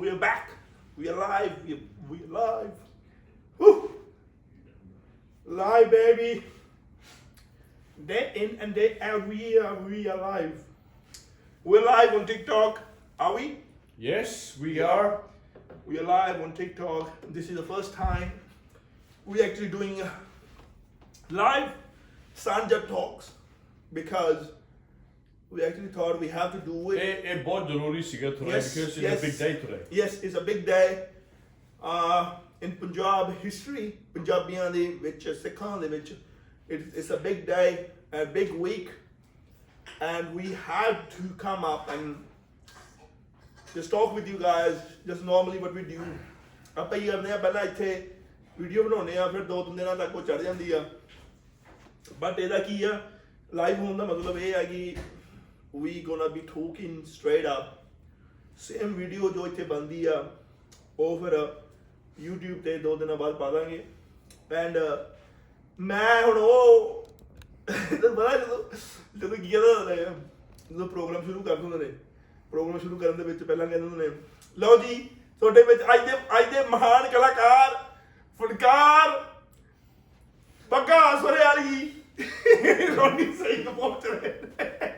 We are back. We are live. We are, we are live. Whew. Live, baby. Day in and day out, we are we are live. We're live on TikTok. Are we? Yes, we are. We are live on TikTok. This is the first time we're actually doing uh, live Sanja talks because we actually thought we have to do it. ਇਹ ਇਹ ਬਹੁਤ ਜ਼ਰੂਰੀ ਸੀਗਾ today Yes, because it's yes. a big day today. Yes, it's a big day. Uh, in Punjab history, ਪੰਜਾਬੀਆਂ ਦੇ ਵਿੱਚ ਸਿੱਖਾਂ ਦੇ ਵਿੱਚ it, it's a big day, a big week, and we had to come up and just talk with you guys, just normally what we do. ਆਪਾਂ ਹੀ ਕਰਦੇ ਆ ਪਹਿਲਾਂ ਇੱਥੇ ਵੀਡੀਓ ਬਣਾਉਂਦੇ ਆ ਫਿਰ ਦੋ ਤਿੰਨ ਦਿਨਾਂ ਤੱਕ ਉਹ ਚੜ ਜਾਂਦੀ ਆ ਬਟ ਇਹਦਾ ਕੀ ਆ ਲਾਈਵ ਹੋਣ ਦਾ ਮਤਲਬ ਇਹ ਹੈ ਕਿ we gonna be talking straight up. Same video ਜੋ ਇੱਥੇ ਬੰਦੀ ਆ ਉਹ ਫਿਰ YouTube ਤੇ ਦੋ ਦਿਨਾਂ ਬਾਅਦ ਪਾ ਦਾਂਗੇ ਐਂਡ ਮੈਂ ਹੁਣ ਉਹ ਤੈਨੂੰ ਪਤਾ ਜਦੋਂ ਜਦੋਂ ਕੀ ਕਹਿੰਦਾ ਹੁੰਦਾ ਹੈ, ਜਦੋਂ ਪ੍ਰੋਗਰਾਮ ਸ਼ੁਰੂ ਕਰ ਦਿੰਦੇ ਨੇ ਪ੍ਰੋਗਰਾਮ ਸ਼ੁਰੂ ਕਰਨ ਦੇ ਵਿੱਚ ਪਹਿਲਾਂ ਕਹਿੰਦੇ ਹੁੰਦੇ ਨੇ ਲਓ ਜੀ ਤੁਹਾਡੇ ਵਿੱਚ ਅੱਜ ਦੇ ਅੱਜ ਦੇ ਮਹਾਨ ਕਲਾਕਾਰ ਫਨਕਾਰ ਪੱਕਾ ਸੋਰੇ ਵਾਲੀ ਰੋਣੀ ਸਿੰਘ ਪਹੁੰਚ ਰਹੇ ਨੇ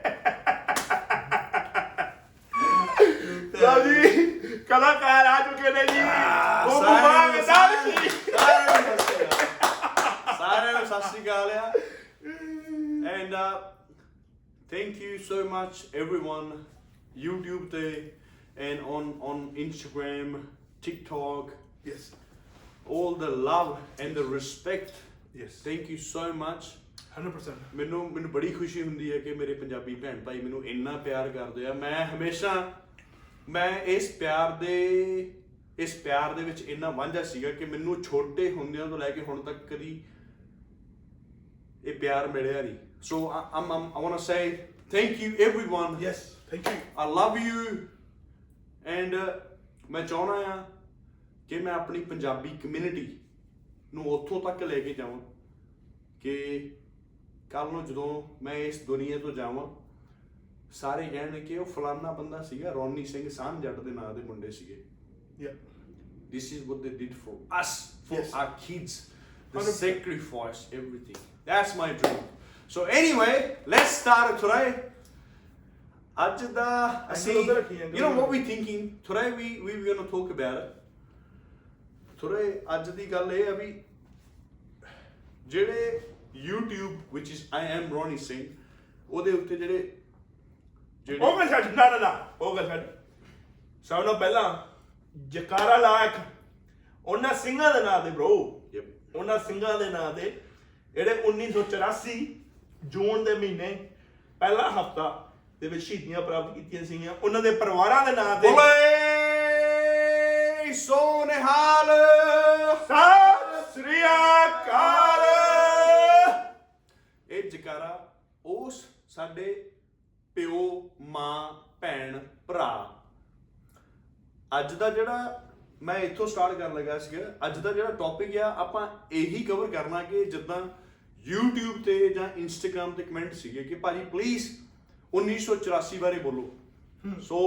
ਲਓ ਜੀ ਕਲਾਕਾਰ ਆ ਚੁੱਕੇ ਨੇ ਜੀ ਉਹ ਸਾਰਿਆਂ ਮੁਬਾਰਕ ਨੂੰ- ਨਾਲ ਜੀ ਸਾਰਿਆਂ ਨੂੰ ਸਤਿ ਸ਼੍ਰੀ ਅਕਾਲ। ਸਾਰਿਆਂ ਨੂੰ ਸਤਿ ਸ਼੍ਰੀ ਅਕਾਲ ਆ and uh, thank you so much everyone YouTube ਤੇ and on on Instagram TikTok yes all the love and the respect yes thank you so much 100% ਮੈਨੂੰ ਮੈਨੂੰ ਬੜੀ ਖੁਸ਼ੀ ਹੁੰਦੀ ਹੈ ਕਿ ਮੇਰੇ ਪੰਜਾਬੀ ਭੈਣ ਭਾਈ ਮੈਨੂੰ ਇੰਨਾ ਪਿਆਰ ਕਰਦੇ ਆ ਮੈਂ ਹਮੇਸ਼ਾ ਮੈਂ ਇਸ ਪਿਆਰ ਦੇ ਇਸ ਪਿਆਰ ਦੇ ਵਿੱਚ ਇੰਨਾ ਵਾਂਝਾ ਸੀਗਾ ਕਿ ਮੈਨੂੰ ਛੋਟੇ ਹੁੰਦਿਆਂ ਤੋਂ ਲੈ ਕੇ ਹੁਣ ਤੱਕ ਕਦੀ ਇਹ ਪਿਆਰ ਮਿਲਿਆ ਨਹੀਂ so um um I want to say thank you everyone yes thank you I love you and ਮੈਂ ਚਾਹਣਾ ਆ ਕਿ ਮੈਂ ਆਪਣੀ ਪੰਜਾਬੀ ਕਮਿਊਨਿਟੀ ਨੂੰ ਉੱਥੋਂ ਤੱਕ ਲੈ ਕੇ ਜਾਵਾਂ ਕਿ ਕੱਲ ਨੂੰ ਜਦੋਂ ਮੈਂ ਇਸ ਦੁਨੀਆ ਤੋਂ ਜਾਵਾਂ ਸਾਰੇ ਕਹਿਣ ਕਿ ਉਹ ਫਲਾਨਾ ਬੰਦਾ ਸੀਗਾ ਰੋਨੀ ਸਿੰਘ ਸਾਨ ਜੱਟ ਦੇ ਨਾਂ ਦੇ ਮੁੰਡੇ ਸੀਗੇ ਯਾ This is what they did for us, for Yes. our kids. The 100%. sacrifice, everything. That's my dream. So anyway, let's start it today. ਅੱਜ ਦਾ ਅਸੀਂ what ਉੱਧਰ। we thinking today we we were going to talk about it today ਅੱਜ ਦੀ ਗੱਲ ਇਹ ਆ ਵੀ ਜਿਹੜੇ YouTube which is I am Ronnie Singh ਉਹਦੇ ਉੱਤੇ ਜਿਹੜੇ ਜਿਹੜੇ ਉਹ ਗੱਲ ਛੱਡ ਨਾ ਨਾ ਨਾ। ਉਹ ਗੱਲ ਛੱਡ। ਸਭ ਤੋਂ ਪਹਿਲਾਂ ਜਕਾਰਾ ਲਾਇਕ ਉਹਨਾਂ ਸਿੰਘਾਂ ਦੇ ਨਾਂ bro Yep. ਉਹਨਾਂ ਸਿੰਘਾਂ ਦੇ ਨਾਂ ਤੇ ਜਿਹੜੇ 1984 ਜੂਨ ਦੇ ਮਹੀਨੇ ਪਹਿਲਾ ਹਫਤਾ ਦੇ ਵਿੱਚ ਸ਼ਹੀਦੀਆਂ ਪ੍ਰਾਪਤ ਕੀਤੀਆਂ ਸੀਗੀਆਂ। ਉਹਨਾਂ ਦੇ ਪਰਿਵਾਰਾਂ ਦੇ ਨਾਂ ਤੇ ਬੋਲੇ ਸੋਨਿਹਾਲ ਸਤਿ ਸ੍ਰੀ ਅਕਾਲ। ਇਹ ਜਕਾਰਾ ਉਸ ਸਾਡੇ ਪਿਓ ਮਾਂ ਭੈਣ ਭਰਾ। ਅੱਜ ਦਾ ਜਿਹੜਾ ਮੈਂ ਇੱਥੋਂ ਸਟਾਰਟ ਕਰਨ ਲੱਗਾ ਸੀਗਾ ਅੱਜ ਦਾ ਜਿਹੜਾ ਟੌਪਿਕ ਆ ਆਪਾਂ ਇਹੀ ਕਵਰ ਕਰਨਾ ਕਿ ਜਿੱਦਾਂ YouTube ਤੇ ਜਾਂ Instagram ਤੇ ਕਮੈਂਟ ਸੀਗੇ ਕਿ ਭਾਜੀ ਪਲੀਜ਼ 1984 ਬਾਰੇ ਬੋਲੋ। ਸੋ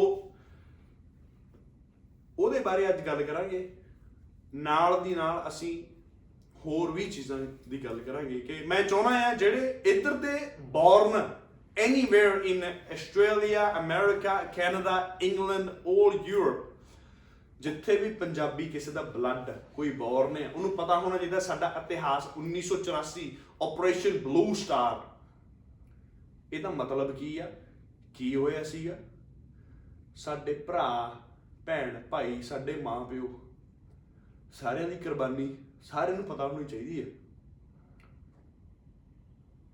ਉਹਦੇ ਬਾਰੇ ਅੱਜ ਗੱਲ ਕਰਾਂਗੇ। ਨਾਲ ਦੀ ਨਾਲ ਅਸੀਂ ਹੋਰ ਵੀ ਚੀਜ਼ਾਂ ਦੀ ਗੱਲ ਕਰਾਂਗੇ ਕਿ ਮੈਂ ਚਾਹੁੰਦਾ ਆ ਜਿਹੜੇ ਇੱਧਰ ਦੇ born anywhere in Australia America Canada England 올 Europe ਜਿੱਥੇ ਵੀ ਪੰਜਾਬੀ ਕਿਸੇ ਦਾ ਬਲੱਡ ਕੋਈ ਬੌਰਨ ਹੈ ਉਹਨੂੰ ਪਤਾ ਹੋਣਾ ਚਾਹੀਦਾ ਸਾਡਾ ਇਤਿਹਾਸ 1984 ਆਪਰੇਸ਼ਨ ਬਲੂ ਸਟਾਰ ਇਹਦਾ ਮਤਲਬ ਕੀ ਆ? ਕੀ ਹੋਇਆ ਸੀਗਾ? ਸਾਡੇ ਭਰਾ, ਭੈਣ, ਭਾਈ, ਸਾਡੇ ਮਾਂ, ਪਿਓ, ਸਾਰਿਆਂ ਦੀ ਕੁਰਬਾਨੀ ਸਾਰਿਆਂ ਨੂੰ ਪਤਾ ਹੋਣੀ ਚਾਹੀਦੀ ਹੈ।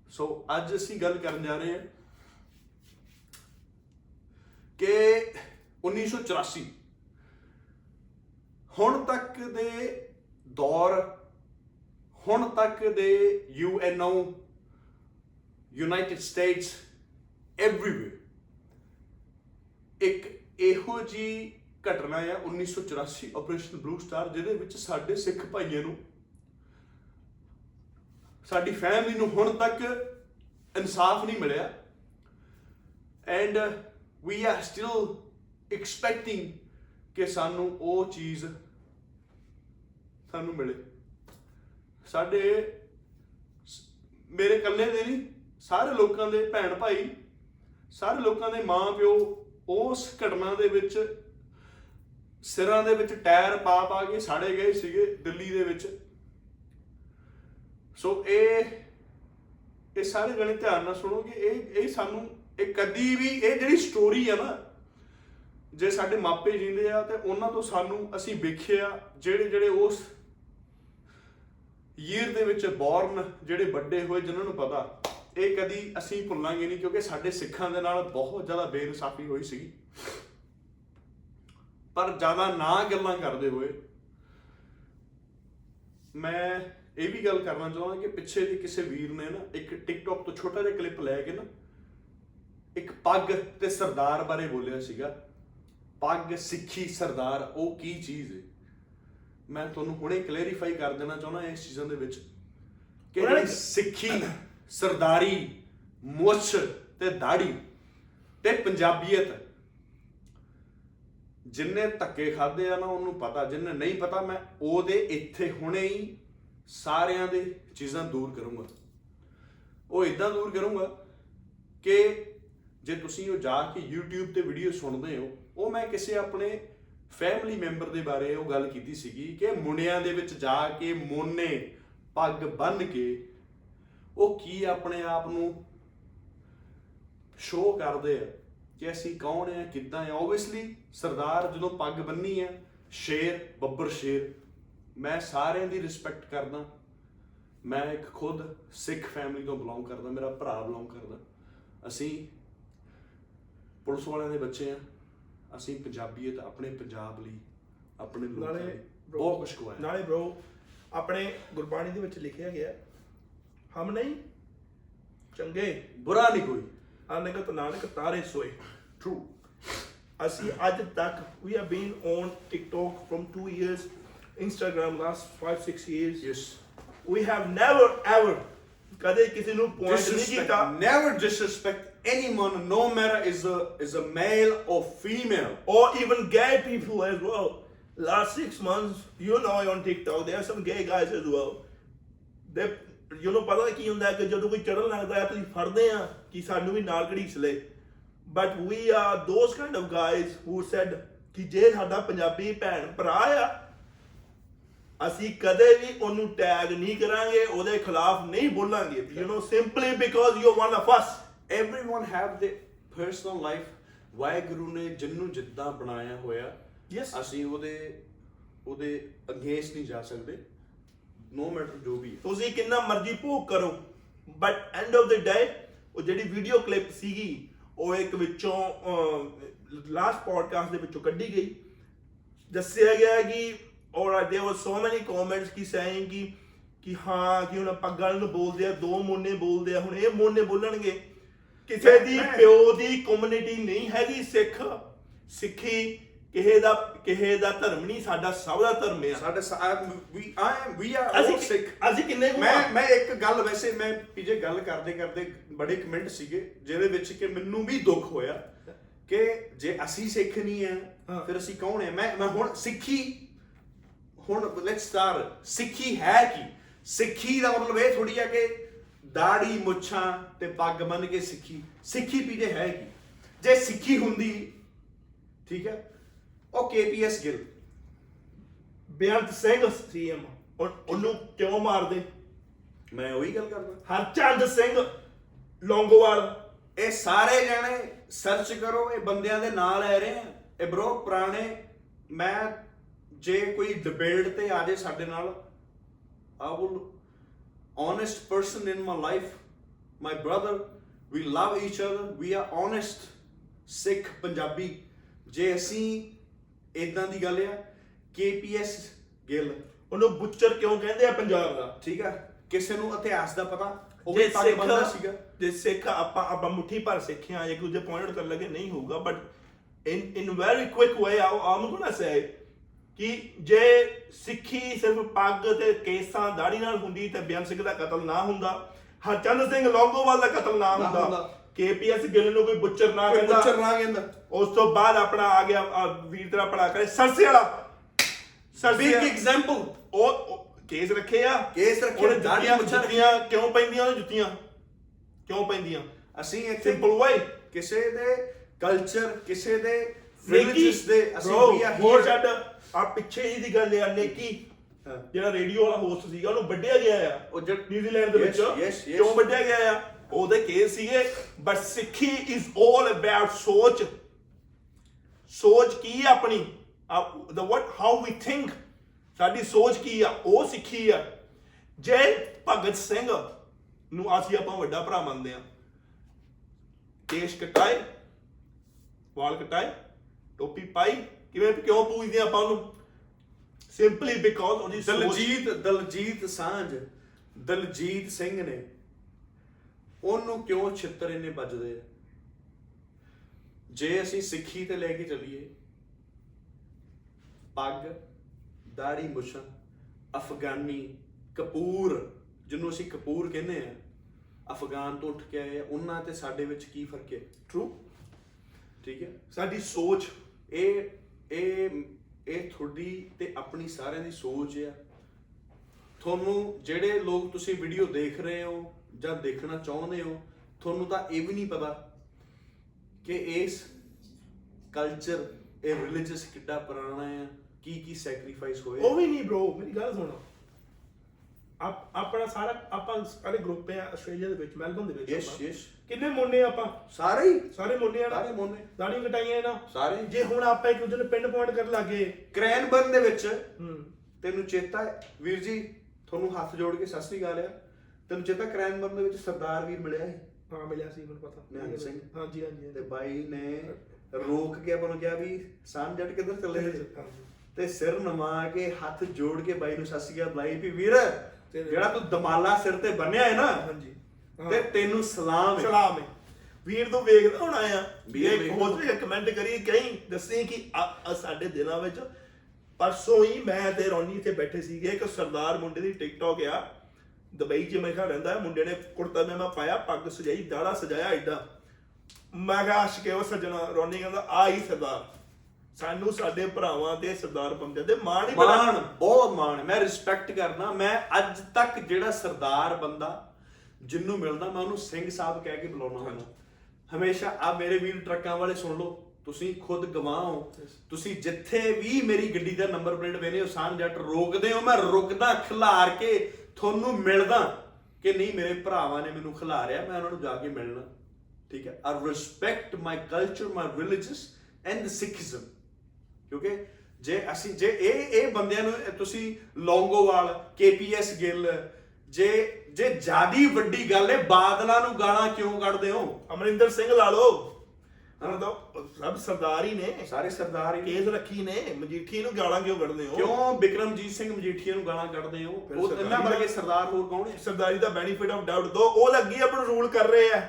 ਸੋ ਅੱਜ ਅਸੀਂ ਗੱਲ ਕਰਨ ਜਾ ਰਹੇ ਹਾਂ ਕਿ 1984 ਹੁਣ ਤੱਕ ਦੇ ਦੌਰ, ਹੁਣ ਤੱਕ ਦੇ ਯੂਐਨਓ ਯੂਨਾਈਟਿਡ ਸਟੇਟਸ ਐਵਰੀਵੇਅਰ ਇੱਕ ਇਹੋ ਜੀ ਘਟਨਾ ਆ 1984 ਆਪਰੇਸ਼ਨ ਬਲੂ ਸਟਾਰ ਜਿਹਦੇ ਵਿੱਚ ਸਾਡੇ ਸਿੱਖ ਭਾਈਆਂ ਨੂੰ, ਸਾਡੀ ਫੈਮਿਲੀ ਨੂੰ ਹੁਣ ਤੱਕ ਇਨਸਾਫ ਨਹੀਂ ਮਿਲਿਆ। And we are still expecting ਕਿ ਸਾਨੂੰ ਉਹ ਚੀਜ਼ ਸਾਨੂੰ ਮਿਲੇ। ਸਾਡੇ ਸ- ਮੇਰੇ ਇਕੱਲੇ ਦੇ ਨਹੀਂ, ਸਾਰੇ ਲੋਕਾਂ ਦੇ ਭੈਣ ਭਾਈ, ਸਾਰੇ ਲੋਕਾਂ ਦੇ ਮਾਂ ਪਿਓ, ਉਸ ਘਟਨਾ ਦੇ ਵਿੱਚ ਸਿਰਾਂ ਦੇ ਵਿੱਚ ਟਾਇਰ ਪਾ ਪਾ ਕੇ ਸਾੜੇ ਗਏ ਸੀਗੇ ਦਿੱਲੀ ਦੇ ਵਿੱਚ। ਸੋ ਇਹ ਇਹ ਸਾਰੇ ਜਣੇ ਧਿਆਨ ਨਾਲ ਸੁਣੋਗੇ ਇਹ ਇਹ ਸਾਨੂੰ ਇਹ ਕਦੀ ਵੀ ਇਹ ਜਿਹੜੀ ਸਟੋਰੀ ਆ ਨਾ, ਜੇ ਸਾਡੇ ਮਾਪੇ ਜਿੰਦੇ ਆ ਤੇ ਉਹਨਾਂ ਤੋਂ ਸਾਨੂੰ ਅਸੀਂ ਵੇਖਿਆ ਜਿਹੜੇ ਜਿਹੜੇ ਉਸ ਈਅਰ ਦੇ ਵਿੱਚ ਬੌਰਨ ਜਿਹੜੇ ਵੱਡੇ ਹੋਏ ਜਿਨ੍ਹਾਂ ਨੂੰ ਪਤਾ, ਇਹ ਕਦੀ ਅਸੀਂ ਭੁੱਲਾਂਗੇ ਨਹੀਂ ਕਿਉਂਕਿ ਸਾਡੇ ਸਿੱਖਾਂ ਦੇ ਨਾਲ ਬਹੁਤ ਜ਼ਿਆਦਾ ਬੇਇਨਸਾਫੀ ਹੋਈ ਸੀ ਪਰ ਜ਼ਿਆਦਾ ਨਾ ਗੱਲਾਂ ਕਰਦੇ ਹੋਏ ਮੈਂ ਇਹ ਵੀ ਗੱਲ ਕਰਨਾ ਚਾਹੁੰਦਾ ਕਿ ਪਿੱਛੇ ਦੀ ਕਿਸੇ ਵੀਰ ਨੇ ਨਾ ਇੱਕ ਟਿਕਟੌਕ ਤੋਂ ਛੋਟਾ ਜਿਹਾ ਕਲਿੱਪ ਲੈ ਕੇ ਨਾ ਇੱਕ ਪੱਗ ਤੇ ਸਰਦਾਰ ਬਾਰੇ ਬੋਲਿਆ ਸੀਗਾ। ਪੱਗ ਸਿੱਖੀ ਸਰਦਾਰ ਉਹ ਕੀ ਚੀਜ਼ ਹੈ ਮੈਂ ਤੁਹਾਨੂੰ ਹੁਣੇ ਕਲੈਰੀਫਾਈ ਕਰ ਦੇਣਾ ਚਾਹੁੰਦਾ ਇਸ ਚੀਜ਼ਾਂ ਦੇ ਵਿੱਚ ਕਿ ਜਿਹੜੀ ਸਿੱਖੀ ਸਰਦਾਰੀ ਮੁੱਛ ਤੇ ਦਾੜੀ ਤੇ ਪੰਜਾਬੀਅਤ ਜਿੰਨੇ ਧੱਕੇ ਖਾਦੇ ਆ ਨਾ ਉਹਨੂੰ ਪਤਾ ਜਿੰਨੇ ਨਹੀਂ ਪਤਾ ਮੈਂ ਉਹਦੇ ਇੱਥੇ ਹੁਣੇ ਹੀ ਸਾਰਿਆਂ ਦੇ ਚੀਜ਼ਾਂ ਦੂਰ ਕਰੂੰਗਾ। ਉਹ ਇਦਾਂ ਦੂਰ ਕਰੂੰਗਾ ਕਿ ਜੇ ਤੁਸੀਂ ਉਹ ਜਾ ਕੇ YouTube ਤੇ ਵੀਡੀਓ ਸੁਣਦੇ ਹੋ, ਉਹ ਮੈਂ ਕਿਸੇ ਆਪਣੇ ਫੈਮਿਲੀ ਮੈਂਬਰ ਦੇ ਬਾਰੇ ਉਹ ਗੱਲ ਕੀਤੀ ਸੀਗੀ ਕਿ ਮੁੰਡਿਆਂ ਦੇ ਵਿੱਚ ਜਾ ਕੇ ਮੋਨੇ ਪੱਗ ਬੰਨ ਕੇ ਉਹ ਕੀ ਆਪਣੇ ਆਪ ਨੂੰ ਸ਼ੋਅ ਕਰਦੇ ਆ ਕਿ ਅਸੀਂ ਕੌਣ ਆ, ਕਿੱਦਾਂ ਆ। ਓਬਵੀਅਸਲੀ ਸਰਦਾਰ ਜਦੋਂ ਪੱਗ ਬੰਨੀ ਆ, ਸ਼ੇਰ, ਬੱਬਰ ਸ਼ੇਰ, ਮੈਂ ਸਾਰਿਆਂ ਦੀ ਰਿਸਪੈਕਟ ਕਰਦਾ। ਮੈਂ ਇੱਕ ਖੁਦ ਸਿੱਖ ਫੈਮਿਲੀ ਤੋਂ ਬਿਲੋਂਗ ਕਰਦਾ, ਮੇਰਾ ਭਰਾ ਬਿਲੋਂਗ ਕਰਦਾ। ਅਸੀਂ ਪੁਲਿਸ ਵਾਲਿਆਂ ਦੇ ਬੱਚੇ ਆ। ਅਸੀਂ ਪੰਜਾਬੀਅਤ ਆਪਣੇ ਪੰਜਾਬ ਲਈ ਆਪਣੇ ਲੋਕਾਂ ਨਾਲੇ ਲਈ bro, ਬਹੁਤ ਕੁਝ ਕਵਾਇਆ ਨਾਲੇ bro ਆਪਣੇ ਗੁਰਬਾਣੀ ਦੇ ਵਿੱਚ ਲਿਖਿਆ ਗਿਆ ਹਮ ਨਹੀਂ ਚੰਗੇ ਬੁਰਾ ਨਹੀਂ ਕੋਈ। ਅਨਗਤ ਨਾਨਕ ਤਾਰੇ ਸੋਏ। ਟਰੂ ਅਸੀਂ ਅੱਜ ਤੱਕ we have been on TikTok from 2 years Instagram last 5 6 years yes we have never ever ਕਦੇ ਕਿਸੇ ਨੂੰ ਪੁਆਇੰਟ ਨਹੀਂ ਕੀਤਾ। disrespect never disrespect anyone no matter is a is a male or female or even gay people as well. Last six months, you know, on TikTok, there are some gay guys as well. They, you know, ਪਤਾ ਕੀ ਹੁੰਦਾ ਹੈ ਕਿ ਜਦੋਂ ਕੋਈ ਚੜਨ ਲੱਗਦਾ ਹੈ ਤੁਸੀਂ ਫੜਦੇ ਆ ਕਿ ਸਾਨੂੰ ਵੀ ਨਾਲ ਘੜੀਸ ਲੈ but we are those kind of guys who said ਕਿ ਜੇ ਸਾਡਾ ਪੰਜਾਬੀ ਭੈਣ ਭਰਾ ਆ ਅਸੀਂ ਕਦੇ ਵੀ ਉਹਨੂੰ ਟੈਗ ਨਹੀਂ ਕਰਾਂਗੇ ਉਹਦੇ ਖਿਲਾਫ ਨਹੀਂ ਬੋਲਾਂਗੇ you know simply because you one of us everyone have their personal life Waheguru ਨੇ ਜਿੰਨੂੰ ਜਿੱਦਾਂ ਬਣਾਇਆ ਹੋਇਆ Yes. ਅਸੀਂ ਉਹਦੇ ਉਹਦੇ ਅਗੇਂਸਟ ਨਹੀਂ ਜਾ ਸਕਦੇ no matter ਜੋ ਵੀ ਹੈ ਤੁਸੀਂ ਕਿੰਨਾ ਮਰਜ਼ੀ ਭੋਗ ਕਰੋ but end of the day ਉਹ ਜਿਹੜੀ ਵੀਡੀਓ ਕਲਿੱਪ ਸੀਗੀ ਉਹ ਇੱਕ ਵਿੱਚੋਂ ਲਾਸਟ ਪੋਡਕਾਸਟ ਦੇ ਵਿੱਚੋਂ ਕੱਢੀ ਗਈ ਦੱਸਿਆ ਗਿਆ ਕਿ ਔਰ देयर ਵਾਸ ਸੋ ਮੈਨੀ ਕਮੈਂਟਸ ਕੀ ਸੇਇੰਗ ਕਿ ਕਿ ਹਾਂ ਕਿ ਹੁਣ ਪੱਗਾਂ ਨੂੰ ਬੋਲਦੇ ਆ ਦੋ ਮੋਨੇ ਬੋਲਦੇ ਆ ਹੁਣ ਇਹ ਮੋਨੇ ਬੋਲਣਗੇ ਕਿਸੇ ਦੀ ਪਿਓ ਦੀ ਕਮਿਊਨਿਟੀ ਨਹੀਂ ਹੈਗੀ ਸਿੱਖ ਸਿੱਖੀ ਕਿਸੇ ਦਾ ਕਿਸੇ ਦਾ ਧਰਮ ਨਹੀਂ ਸਾਡਾ ਸਭ ਦਾ ਧਰਮ ਆ ਸਾਡੇ ਵੀ ਆਈ ਵੀ ਆਰ ਆਲ ਅਸੀਂ ਸਿੱਖ ਅਸੀਂ ਕਿੰਨੇ ਮੈਂ? ਮੈਂ ਇੱਕ ਗੱਲ ਵੈਸੇ ਮੈਂ ਪਿਛੇ ਗੱਲ ਕਰਦੇ ਕਰਦੇ ਬੜੇ ਕਮੈਂਟ ਸੀਗੇ ਜਿਹਦੇ ਵਿੱਚ ਕਿ ਮੈਨੂੰ ਵੀ ਦੁੱਖ ਹੋਇਆ ਕਿ ਜੇ ਅਸੀਂ ਸਿੱਖ ਨਹੀਂ ਆ ਹਾਂ। ਫਿਰ ਅਸੀਂ ਕੌਣ ਆ ਮੈਂ ਮੈਂ ਹੁਣ ਸਿੱਖੀ ਹੁਣ ਲੈਟਸ ਸਟਾਰਟ ਸਿੱਖੀ ਹੈ ਕੀ ਸਿੱਖੀ ਦਾ ਮਤਲਬ ਇਹ ਥੋੜੀ ਆ ਕਿ ਦਾੜੀ ਮੁੱਛਾਂ ਤੇ ਪੱਗ ਬੰਨ ਕੇ ਸਿੱਖੀ। ਸਿੱਖੀ ਪੀਜੇ ਹੈ ਕੀ? ਜੇ ਸਿੱਖੀ ਹੁੰਦੀ, ਠੀਕ ਹੈ, ਉਹ ਕੇਪੀਐਸ ਗਿੱਲ। ਬੇਅੰਤ ਸਿੰਘ ਸੀਐਮ ਉਹਨੂੰ ਕਿਉਂ ਮਾਰਦੇ? ਮੈਂ ਉਹੀ ਗੱਲ ਕਰਦਾ। ਹਰਚੰਦ ਸਿੰਘ ਲੌਂਗੋਵਾਲ। ਇਹ ਸਾਰੇ ਜਾਣੇ ਸਰਚ ਕਰੋ, ਇਹ ਬੰਦਿਆਂ ਦੇ ਨਾਂ ਲੈ ਰਹੇ ਆ। ਇਹ ਬ్రో ਪੁਰਾਣੇ, ਮੈਂ ਜੇ ਕੋਈ ਡਿਬੇਟ ਤੇ ਆ ਜੇ ਸਾਡੇ ਨਾਲ I will honest person in my life my brother we love each other we are honest ਸਿੱਖ ਪੰਜਾਬੀ ਜੇ ਅਸੀਂ ਇਦਾਂ ਦੀ ਗੱਲ ਆ KPS ਗਿੱਲ। ਉਹਨੂੰ ਬੁੱਚਰ ਕਿਉਂ ਕਹਿੰਦੇ ਆ ਪੰਜਾਬ ਦਾ? ਠੀਕ ਆ ਕਿਸੇ ਨੂੰ ਇਤਿਹਾਸ ਦਾ ਪਤਾ ਉਹ ਜੇ ਵੀ ਪੱਗ ਸਿੱਖ ਬੰਨਦਾ ਸੀਗਾ। ਜੇ ਸਿੱਖ ਆਪਾਂ ਆਪਾਂ ਮੁੱਠੀ ਭਰ ਸਿੱਖਿਆ ਜਾਂ ਦੂਜੇ ਪੁਆਇੰਟ ਕਰਨ ਲੱਗੇ ਨਹੀਂ ਹੋਊਗਾ but in in very quick way I'm gonna say ਕਿ ਜੇ ਸਿੱਖੀ ਸਿਰਫ ਪੱਗ ਤੇ ਕੇਸਾਂ ਦਾੜੀ ਨਾਲ ਹੁੰਦੀ ਤੇ ਬਿਆਨ ਸਿੰਘ ਦਾ ਕਤਲ ਨਾ ਹੁੰਦਾ ਹਰਚੰਦ ਸਿੰਘ ਲੌਂਗੋਵਾਲ ਦਾ ਕਤਲ ਨਾ ਹੁੰਦਾ। ਕੇਪੀਐਸ ਗਿੱਲ ਨੂੰ ਕੋਈ ਬੁੱਚਰ ਨਾ ਕਹਿੰਦਾ ਪੁੱਛਰ ਨਾ ਕਹਿੰਦਾ। ਉਸ ਤੋਂ ਬਾਅਦ ਆਪਣਾ ਆ ਗਿਆ ਵੀਰ ਤੇਰਾ ਪੜਾ ਕਰੇ ਸਰਸੇ ਵਾਲਾ। ਸਰਸੇ ਬਿਗ ਐਗਜ਼ਾਮਪਲ ਉਹ ਕੇਸ ਰੱਖੇ ਆ। ਕੇਸ ਰੱਖੇ, ਉਹਨੇ ਦਾੜੀ ਜੁੱਤੀਆਂ ਮੁੱਛਾਂ ਕਿਉਂ ਪੈਂਦੀਆਂ ਉਹਨੂੰ ਜੁੱਤੀਆਂ? ਕਿਉਂ ਪੈਂਦੀਆਂ? ਅਸੀਂ ਇੱਥੇ ਸਿੰਪਲ ਵਾਈ ਕਿਸੇ ਦੇ ਕਲਚਰ ਕਿਸੇ ਦੇ ਰਿਲੀਜੀਅਸ ਦੇ ਅਸੀਂ ਵੀ ਆ ਹੋਰ ਛੱਡ। ਆ ਪਿੱਛੇ ਜੀ ਦੀ ਗੱਲ ਆ ਨੇਕੀ। ਹਾਂ। ਜਿਹੜਾ ਰੇਡੀਓ ਵਾਲਾ ਹੋਸਟ ਸੀਗਾ ਉਹਨੂੰ ਵੱਢਿਆ ਗਿਆ ਆ। ਉਹ ਜਦ ਨਿਊਜ਼ੀਲੈਂਡ ਦੇ ਵਿੱਚ। Yes, yes, yes. ਕਿਉਂ ਵੱਢਿਆ ਗਿਆ ਆ? ਉਹਦੇ ਕੇਸ ਸੀਗੇ ਬਟ ਸਿੱਖੀ ਇਜ਼ all ਅਬਾਊਟ ਸੋਚ। ਸੋਚ ਕੀ ਆ ਆਪਣੀ? ਦਾ what ਹਾਊ ਵੀ ਥਿੰਕ ਸਾਡੀ ਸੋਚ ਕੀ ਆ? ਉਹ ਸਿੱਖੀ ਆ। ਜੇ ਭਗਤ ਸਿੰਘ ਨੂੰ ਅਸੀਂ ਆਪਾਂ ਵੱਡਾ ਭਰਾ ਮੰਨਦੇ ਆ ਕੇਸ਼ ਕਟਾਏ ਵਾਲ ਕਟਾਏ ਟੋਪੀ ਪਾਈ ਕਿਵੇਂ ਕਿਉਂ ਪੂਜਦੇ ਆਪਾਂ ਉਹਨੂੰ? ਸਿੰਪਲੀ ਬਿਕੋਜ਼ ਉਹਦੀ ਸੋਚ ਦਲਜੀਤ ਦਲਜੀਤ ਸਾਂਝ ਦਲਜੀਤ ਸਿੰਘ ਨੇ ਉਹਨੂੰ ਕਿਉਂ ਛਿੱਤਰ ਇੰਨੇ ਵੱਜਦੇ ਆ? ਜੇ ਅਸੀਂ ਸਿੱਖੀ ਤੇ ਲੈ ਕੇ ਚੱਲੀਏ ਪੱਗ ਦਾੜੀ ਮੁਛਾਂ ਅਫਗਾਨੀ ਕਪੂਰ ਜਿਹਨੂੰ ਅਸੀਂ ਕਪੂਰ ਕਹਿੰਦੇ ਆ ਅਫਗਾਨ ਤੋਂ ਉੱਠ ਕੇ ਆਏ ਆ ਉਹਨਾਂ ਤੇ ਸਾਡੇ ਵਿੱਚ ਕੀ ਫ਼ਰਕ ਹੈ? ਟਰੂ ਠੀਕ ਹੈ? ਸਾਡੀ ਸੋਚ। ਇਹ ਇਹ ਇਹ ਤੁਹਾਡੀ ਤੇ ਆਪਣੀ ਸਾਰਿਆਂ ਦੀ ਸੋਚ ਆ। ਤੁਹਾਨੂੰ ਜਿਹੜੇ ਲੋਕ ਤੁਸੀਂ ਵੀਡੀਓ ਦੇਖ ਰਹੇ ਹੋ ਜਾਂ ਦੇਖਣਾ ਚਾਹੁੰਦੇ ਹੋ, ਤੁਹਾਨੂੰ ਤਾਂ ਇਹ ਵੀ ਨਹੀਂ ਪਤਾ ਕਿ ਇਸ ਕਲਚਰ ਇਹ ਰਿਲੀਜੀਅਸ ਕਿੱਡਾ ਪੁਰਾਣਾ ਆ ਕੀ ਕੀ ਸੈਕਰੀਫਾਈਸ ਹੋਏ ਉਹ ਵੀ ਨਹੀਂ ਬ్రో ਮੇਰੀ ਗੱਲ ਸੁਣ। ਆਪ ਆਪਣਾ ਸਾਰਾ ਆਪਾਂ ਸਾਰੇ ਗਰੁੱਪ ਆ ਆਸਟ੍ਰੇਲੀਆ ਦੇ ਵਿੱਚ ਮੈਲਬਨ ਦੇ ਵਿੱਚ ਯੈਸ ਆਪਾਂ। ਯੈਸ ਕਿੰਨੇ ਮੁੰਨੇ ਆਪਾਂ? ਸਾਰੇ ਹੀ। ਸਾਰੇ ਮੁੰਨੇ ਆ ਨਾ? ਸਾਰੇ ਮੋਨੇ ਦਾੜੀ ਕਟਾਈਆਂ ਨਾ ਸਾਰੇ। ਜੇ ਹੁਣ ਆਪਾਂ ਇੱਕ ਦੂਜੇ ਨੂੰ ਪਿੰਡ ਪੁਆਇੰਟ ਕਰਨ ਲੱਗੇ। ਕ੍ਰੈਨਬਰਨ ਦੇ ਵਿੱਚ ਹੂੰ। ਤੈਨੂੰ ਚੇਤਾ ਹੈ? ਵੀਰ ਜੀ ਤੁਹਾਨੂੰ ਹੱਥ ਜੋੜ ਕੇ ਸਤਿ ਸ੍ਰੀ ਅਕਾਲ ਆ। ਤੈਨੂੰ ਚੇਤਾ ਕ੍ਰੈਨਬਰਨ ਦੇ ਵਿੱਚ ਸਰਦਾਰ ਵੀਰ ਮਿਲਿਆ ਸੀ? ਹਾਂ ਮਿਲਿਆ ਸੀ ਮੈਨੂੰ ਪਤਾ। ਨਿਹੰਗ ਸਿੰਘ। ਹਾਂਜੀ ਹਾਂਜੀ। ਤੇ ਬਾਈ ਨੇ ਰੋਕ ਕੇ ਆਪਾਂ ਨੂੰ ਕਿਹਾ ਵੀ ਸਾਨ ਜੱਟ ਕਿੱਧਰ ਚੱਲੇ? ਹਾਂਜੀ। ਤੇ ਸਿਰ ਨਮਾ ਕੇ ਹੱਥ ਜੋੜ ਕੇ ਬਾਈ ਨੂੰ ਸਤਿ ਸ਼੍ਰੀ ਅਕਾਲ ਬੁਲਾਈ ਵੀ ਵੀਰ। ਤੇਰੇ- ਜਿਹੜਾ ਤੂੰ ਦਮਾਲਾ ਸਿਰ ਤੇ ਬੰਨਿਆ ਹੈ ਨਾ ਹਾਂਜੀ। ਹਾਂ। ਤੇ ਤੈਨੂੰ ਸਲਾਮ ਹੈ। ਸਲਾਮ ਹੈ। ਵੀਰ ਤੋਂ ਵੇਖਦਾ ਹੋਣਾ ਆ ਵੀਰ ਵੀਰ। ਵੇਖਦਾ। ਹੋਰ ਵੀ ਕਮੈਂਟ ਕਰੀ ਕਹੀਂ ਦੱਸੇ ਕਿ ਆ- ਆ ਸਾਡੇ ਦਿਲਾਂ ਵਿੱਚ ਪਰਸੋਂ ਹੀ ਮੈਂ ਤੇ ਰੌਣੀ ਇੱਥੇ ਬੈਠੇ ਸੀਗੇ ਇੱਕ ਸਰਦਾਰ ਮੁੰਡੇ ਦੀ ਟਿਕਟੌਕ ਆ। ਦੁਬਈ 'ਚ ਮੇਰੇ ਖਿਆਲ ਰਹਿੰਦਾ ਮੁੰਡੇ ਨੇ ਕੁੜਤਾ ਮੈਂ ਪਾਇਆ ਪੱਗ ਸਜਾਈ ਦਾੜਾ ਸਜਾਇਆ ਐਡਾ ਮੈਂ ਕਿਹਾ ਆਸ਼ਕੇ ਉਹ ਸੱਜਣਾ ਰੌਣੀ ਕਹਿੰਦਾ ਆ ਹੀ ਸਰਦਾਰ। ਸਾਨੂੰ ਸਾਡੇ ਭਰਾਵਾਂ ਤੇ ਸਰਦਾਰ ਬੰਦੇ ਤੇ ਮਾਣ ਹੀ ਬੜਾ ਮਾਣ ਬਹੁਤ ਮਾਣ। ਮੈਂ ਰਿਸਪੈਕਟ ਕਰਨਾ ਮੈਂ ਅੱਜ ਤੱਕ ਜਿਹੜਾ ਸਰਦਾਰ ਬੰਦਾ ਜਿੰਨੂੰ ਮਿਲਦਾ ਮੈਂ ਉਹਨੂੰ ਸਿੰਘ ਸਾਹਿਬ ਕਹਿ ਕੇ ਬੁਲਾਉਣਾ ਹੁੰਦਾ। ਹਮੇਸ਼ਾ ਆ ਮੇਰੇ ਵੀਰ ਟਰੱਕਾਂ ਵਾਲੇ ਸੁਣ ਲਓ। ਤੁਸੀਂ ਖੁਦ ਗਵਾਹ ਹੋ। ਤੁਸੀਂ ਜਿੱਥੇ ਵੀ ਮੇਰੀ ਗੱਡੀ ਦਾ ਨੰਬਰ ਪਲੇਟ ਵੇਨੇ ਹੋ ਸਾਨ ਜੱਟ ਰੋਕਦੇ ਹੋ ਮੈਂ ਰੁਕਦਾ ਖਿਲਾਰ ਕੇ ਤੁਹਾਨੂੰ ਮਿਲਦਾ ਕਿ ਨਹੀਂ ਮੇਰੇ ਭਰਾਵਾਂ ਨੇ ਮੈਨੂੰ ਖਿਲਾਰਿਆ ਮੈਂ ਉਹਨਾਂ ਨੂੰ ਜਾ ਕੇ ਮਿਲਣਾ। ਠੀਕ ਹੈ? I respect my culture my religious and Sikhism ਕਿਉਂਕਿ ਜੇ ਅਸੀਂ ਜੇ ਇਹ ਇਹ ਬੰਦਿਆਂ ਨੂੰ ਤੁਸੀਂ ਲੌਂਗੋਵਾਲ ਕੇਪੀਐਸ ਗਿੱਲ ਜੇ ਜੇ ਜਿਆਦੀ ਵੱਡੀ ਗੱਲ ਹੈ ਬਾਦਲਾਂ ਨੂੰ ਗਾਲਾਂ ਕਿਉਂ ਕੱਢਦੇ ਹੋ? ਅਮਰਿੰਦਰ ਸਿੰਘ ਲਾ ਲਓ। ਦਾ ਸਭ ਸਰਦਾਰ ਹੀ ਨੇ। ਸਾਰੇ ਸਰਦਾਰ ਹੀ ਕੇਸ ਰੱਖੀ ਨੇ। ਮਜੀਠੀ ਨੂੰ ਗਾਲਾਂ ਕਿਉਂ ਕੱਢਦੇ ਹੋ? ਕਿਉਂ ਬਿਕਰਮਜੀਤ ਸਿੰਘ ਮਜੀਠੀਆ ਨੂੰ ਗਾਲਾਂ ਕੱਢਦੇ ਹੋ? ਫਿਰ ਉਹ ਸਰਦਾਰੀ ਇਹਨਾਂ ਵਰਗੇ ਸਰਦਾਰ ਹੋਰ ਕੌਣ ਹੈ ਸਰਦਾਰੀ ਦਾ ਬੈਨੀਫਿਟ ਆਫ ਡਾਊਟ ਦੋ। ਉਹ ਲੱਗੀ ਆਪਣਾ ਰੂਲ ਕਰ ਰਹੇ ਆ।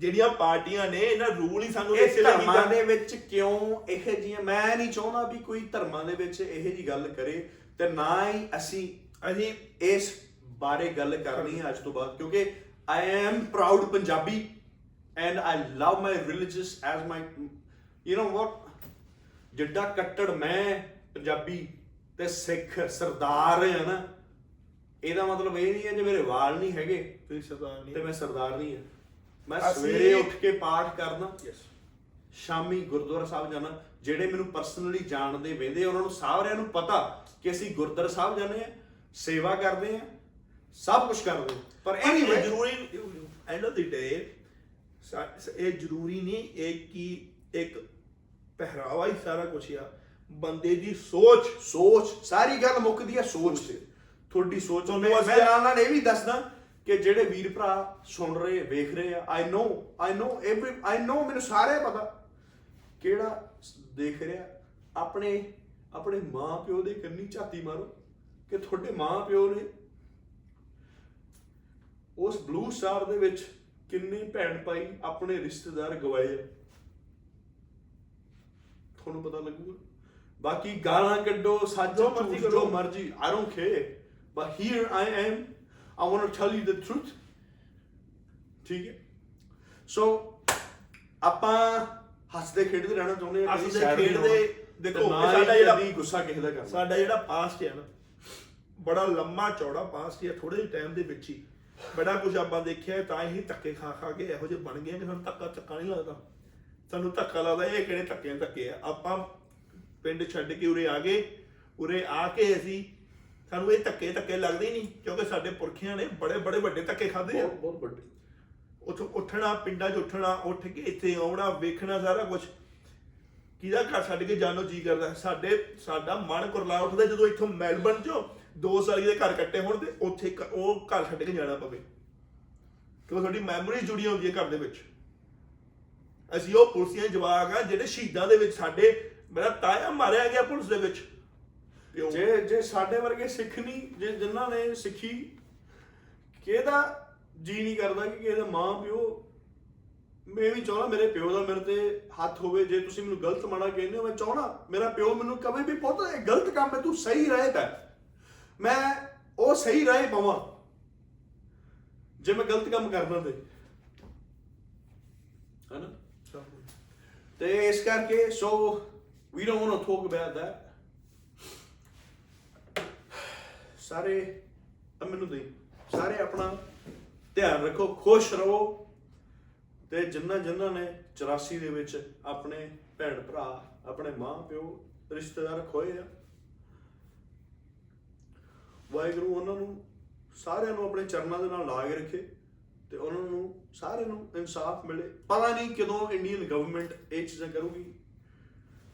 ਜਿਹੜੀਆਂ ਪਾਰਟੀਆਂ ਨੇ ਇਹਨਾਂ ਰੂਲ ਹੀ ਸਾਨੂੰ ਇਸੇ ਲਈ ਧਰਮਾਂ ਦੇ ਵਿੱਚ ਕਿਉਂ ਇਹ ਜੀਆਂ ਮੈਂ ਨਹੀਂ ਚਾਹੁੰਦਾ ਵੀ ਕੋਈ ਧਰਮਾਂ ਦੇ ਵਿੱਚ ਇਹ ਜੀ ਗੱਲ ਕਰੇ ਤੇ ਨਾ ਹੀ ਅਸੀਂ ਅਸੀਂ ਇਸ ਬਾਰੇ ਗੱਲ ਕਰਨੀ ਹੈ ਅੱਜ ਤੋਂ ਬਾਅਦ ਕਿਉਂਕਿ I am proud Punjabi and I love my religious as my you know what ਜਿੱਡਾ ਕੱਟੜ ਮੈਂ ਪੰਜਾਬੀ ਤੇ ਸਿੱਖ ਸਰਦਾਰ ਹੈ ਨਾ ਇਹਦਾ ਮਤਲਬ ਇਹ ਨਹੀਂ ਹੈ ਜੇ ਮੇਰੇ ਵਾਲ ਨਹੀਂ ਹੈਗੇ। ਤੁਸੀਂ ਸਰਦਾਰ ਨਹੀਂ ਤੇ ਮੈਂ ਸਰਦਾਰ ਨਹੀਂ ਹਾਂ। ਮੈਂ ਅਸੀਂ- ਸਵੇਰੇ ਉੱਠ ਕੇ ਪਾਠ ਕਰਨਾ ਯੈਸ ਸ਼ਾਮੀ ਗੁਰਦੁਆਰਾ ਸਾਹਿਬ ਜਾਣਾ ਜਿਹੜੇ ਮੈਨੂੰ ਪਰਸਨਲੀ ਜਾਣਦੇ ਵੇਂਦੇ ਉਹਨਾਂ ਨੂੰ ਸਾਰਿਆਂ ਨੂੰ ਪਤਾ ਕਿ ਅਸੀਂ ਗੁਰਦੁਆਰਾ ਸਾਹਿਬ ਜਾਂਦੇ ਆ ਸੇਵਾ ਕਰਦੇ ਆ ਸਭ ਕੁਝ ਕਰਦੇ ਹਾਂ। ਪਰ ਇਹ ਐਨੀਵੇ ਜ਼ਰੂਰੀ ਐਂਡ ਆਫ ਦੀ ਡੇ ਇਹ ਜ਼ਰੂਰੀ ਨਹੀਂ ਇਹ ਕਿ ਇੱਕ ਪਹਿਰਾਵਾ ਹੀ ਸਾਰਾ ਕੁਝ ਆ। ਬੰਦੇ ਦੀ ਸੋਚ। ਸੋਚ ਸਾਰੀ ਗੱਲ ਮੁੱਕਦੀ ਆ ਸੋਚ ਤੇ। ਤੁਹਾਡੀ ਸੋਚ ਤੁਹਾਨੂੰ ਮੈਂ ਅਸੀਂ- ਮੈਂ ਨਾਲ ਨਾਲ ਇਹ ਵੀ ਦੱਸਦਾ ਕਿ ਜਿਹੜੇ ਵੀਰ ਭਰਾ ਸੁਣ ਰਹੇ ਵੇਖ ਰਹੇ ਆ ਆਈ ਨੋ ਆਈ ਨੋ ਐਵਰੀ ਆਈ ਨੋ ਮੈਨੂੰ ਸਾਰੇ ਪਤਾ। ਕਿਹੜਾ ਦੇਖ ਰਿਹਾ? ਆਪਣੇ ਆਪਣੇ ਮਾਂ ਪਿਓ ਦੇ ਕੰਨੀ ਝਾਤੀ ਮਾਰੋ ਕਿ ਤੁਹਾਡੇ ਮਾਂ ਪਿਓ ਨੇ ਉਸ ਬਲੂ ਸਟਾਰ ਦੇ ਵਿੱਚ ਕਿੰਨੇ ਭੈਣ ਭਾਈ ਆਪਣੇ ਰਿਸ਼ਤੇਦਾਰ ਗਵਾਏ ਆ। ਤੁਹਾਨੂੰ ਪਤਾ ਲੱਗੂਗਾ। ਬਾਕੀ ਗਾਲਾਂ ਕੱਢੋ ਸੱਚ ਜੋ ਮਰਜ਼ੀ ਕਰੋ। ਮਰਜ਼ੀ I don't care but here I am I want to tell you the truth ਠੀਕ ਹੈ ਸੋ ਆਪਾਂ ਹੱਸਦੇ ਖੇਡਦੇ ਰਹਿਣਾ ਚਾਹੁੰਦੇ ਹਾਂ sad ਨਹੀਂ ਖੇਡਦੇ। ਦੇਖੋ, ਤੇ ਸਾਡਾ ਜਿਹੜਾ- ਕਦੀ ਗੁੱਸਾ ਕਿਸੇ ਦਾ ਕਰਨਾ। ਸਾਡਾ ਜਿਹੜਾ ਪਾਸਟ ਹੈ ਨਾ ਬੜਾ ਲੰਮਾ ਚੌੜਾ ਪਾਸਟ ਹੈ ਥੋੜੇ ਜਿਹੇ ਟਾਈਮ ਦੇ ਵਿੱਚ ਹੀ। ਬੜਾ ਕੁਝ ਆਪਾਂ ਦੇਖਿਆ ਤਾਂ ਹੀ ਧੱਕੇ ਖਾ ਖਾ ਕੇ ਇਹੋ ਜਿਹੇ ਬਣ ਗਏ ਕਿ ਸਾਨੂੰ ਧੱਕਾ ਧੱਕਾ ਨਹੀਂ ਲੱਗਦਾ। ਸਾਨੂੰ ਧੱਕਾ ਲੱਗਦਾ ਇਹ ਕਿਹੜੇ ਧੱਕੇ ਧੱਕੇ ਆ? ਆਪਾਂ ਪਿੰਡ ਛੱਡ ਕੇ ਉਰੇ ਆ ਗਏ ਉਰੇ ਆ ਕੇ ਅਸੀਂ ਸਾਨੂੰ ਇਹ ਧੱਕੇ ਧੱਕੇ ਲੱਗਦੇ ਹੀ ਨਹੀਂ ਕਿਉਂਕਿ ਸਾਡੇ ਪੁਰਖਿਆਂ ਨੇ ਬੜੇ ਬੜੇ ਵੱਡੇ ਧੱਕੇ ਖਾਦੇ ਆ। ਬਹੁਤ ਬਹੁਤ ਵੱਡੀ। ਉੱਥੋਂ ਉੱਠਣਾ ਪਿੰਡਾਂ 'ਚ ਉੱਠਣਾ ਉੱਠ ਕੇ ਇੱਥੇ ਆਉਣਾ ਵੇਖਣਾ ਸਾਰਾ ਕੁਝ ਕਿਹਦਾ ਘਰ ਛੱਡ ਕੇ ਜਾਣੋ ਜੀ ਕਰਦਾ? ਸਾਡੇ ਸਾਡਾ ਮਨ ਕੁਰਲਾ ਉੱਠਦਾ ਜਦੋਂ ਇੱਥੋਂ ਮੈਲਬਨ 'ਚੋਂ ਦੋ ਸਾਲੀ ਦੇ ਘਰ ਕੱਟੇ ਹੋਣ ਤੇ ਉੱਥੇ ਇੱਕ ਉਹ ਘਰ ਛੱਡ ਕੇ ਜਾਣਾ ਪਵੇ। ਕਿਉਂਕਿ ਤੁਹਾਡੀ ਮੈਮਰੀ ਜੁੜੀ ਹੁੰਦੀ ਹੈ ਘਰ ਦੇ ਵਿੱਚ। ਅਸੀਂ ਉਹ ਪੁਲਸੀਆਂ ਦੇ ਜਵਾਕ ਆ ਜਿਹੜੇ ਸ਼ਹੀਦਾਂ ਦੇ ਵਿੱਚ ਸਾਡੇ ਮੇਰਾ ਤਾਇਆ ਮਾਰਿਆ ਗਿਆ ਪੁਲਿਸ ਦੇ ਵਿੱਚ। ਪਿਓ। ਜੇ ਜੇ ਸਾਡੇ ਵਰਗੇ ਸਿੱਖ ਨਹੀਂ ਜੇ ਜਿਨ੍ਹਾਂ ਨੇ ਸਿੱਖੀ ਕਿਹਦਾ ਜੀ ਨਹੀਂ ਕਰਦਾ ਕਿ ਕਿਸੇ ਦਾ ਮਾਂ ਪਿਓ? ਮੈਂ ਵੀ ਚਾਹਣਾ ਮੇਰੇ ਪਿਓ ਦਾ ਮੇਰੇ ਤੇ ਹੱਥ ਹੋਵੇ ਜੇ ਤੁਸੀਂ ਮੈਨੂੰ ਗਲਤ ਮਾੜਾ ਕਹਿੰਦੇ ਹੋ ਮੈਂ ਚਾਹਣਾ ਮੇਰਾ ਪਿਓ ਮੈਨੂੰ ਕਵੇ ਵੀ ਪੁੱਤ ਇਹ ਗਲਤ ਕੰਮ ਹੈ ਤੂੰ ਸਹੀ ਰਾਹ ਤੇ। ਮੈਂ ਉਹ ਸਹੀ ਰਾਹ ਪਾਵਾਂ ਜੇ ਮੈਂ ਗਲਤ ਕੰਮ ਕਰਦਾ ਤੇ। ਹਨਾ? ਤੇ ਇਸ ਕਰਕੇ so we don't want to talk about that ਸਾਰੇ ਆ ਮੈਨੂੰ ਦੇ ਸਾਰੇ ਆਪਣਾ ਧਿਆਨ ਰੱਖੋ, ਖੁਸ਼ ਰਹੋ ਤੇ ਜਿੰਨਾ ਜਿੰਨਾ ਨੇ 84 ਦੇ ਵਿੱਚ ਆਪਣੇ ਭੈਣ ਭਰਾ, ਆਪਣੇ ਮਾਂ ਪਿਓ, ਰਿਸ਼ਤੇਦਾਰ ਖੋਏ ਆ, ਵਾਹਿਗੁਰੂ ਉਹਨਾਂ ਨੂੰ ਸਾਰਿਆਂ ਨੂੰ ਆਪਣੇ ਚਰਨਾਂ ਦੇ ਨਾਲ ਲਾ ਕੇ ਰੱਖੇ ਤੇ ਉਹਨਾਂ ਨੂੰ ਸਾਰਿਆਂ ਨੂੰ ਇਨਸਾਫ ਮਿਲੇ। ਪਤਾ ਨਹੀਂ ਕਦੋਂ ਇੰਡੀਅਨ ਗਵਰਨਮੈਂਟ ਇਹ ਚੀਜ਼ਾਂ ਕਰੂਗੀ।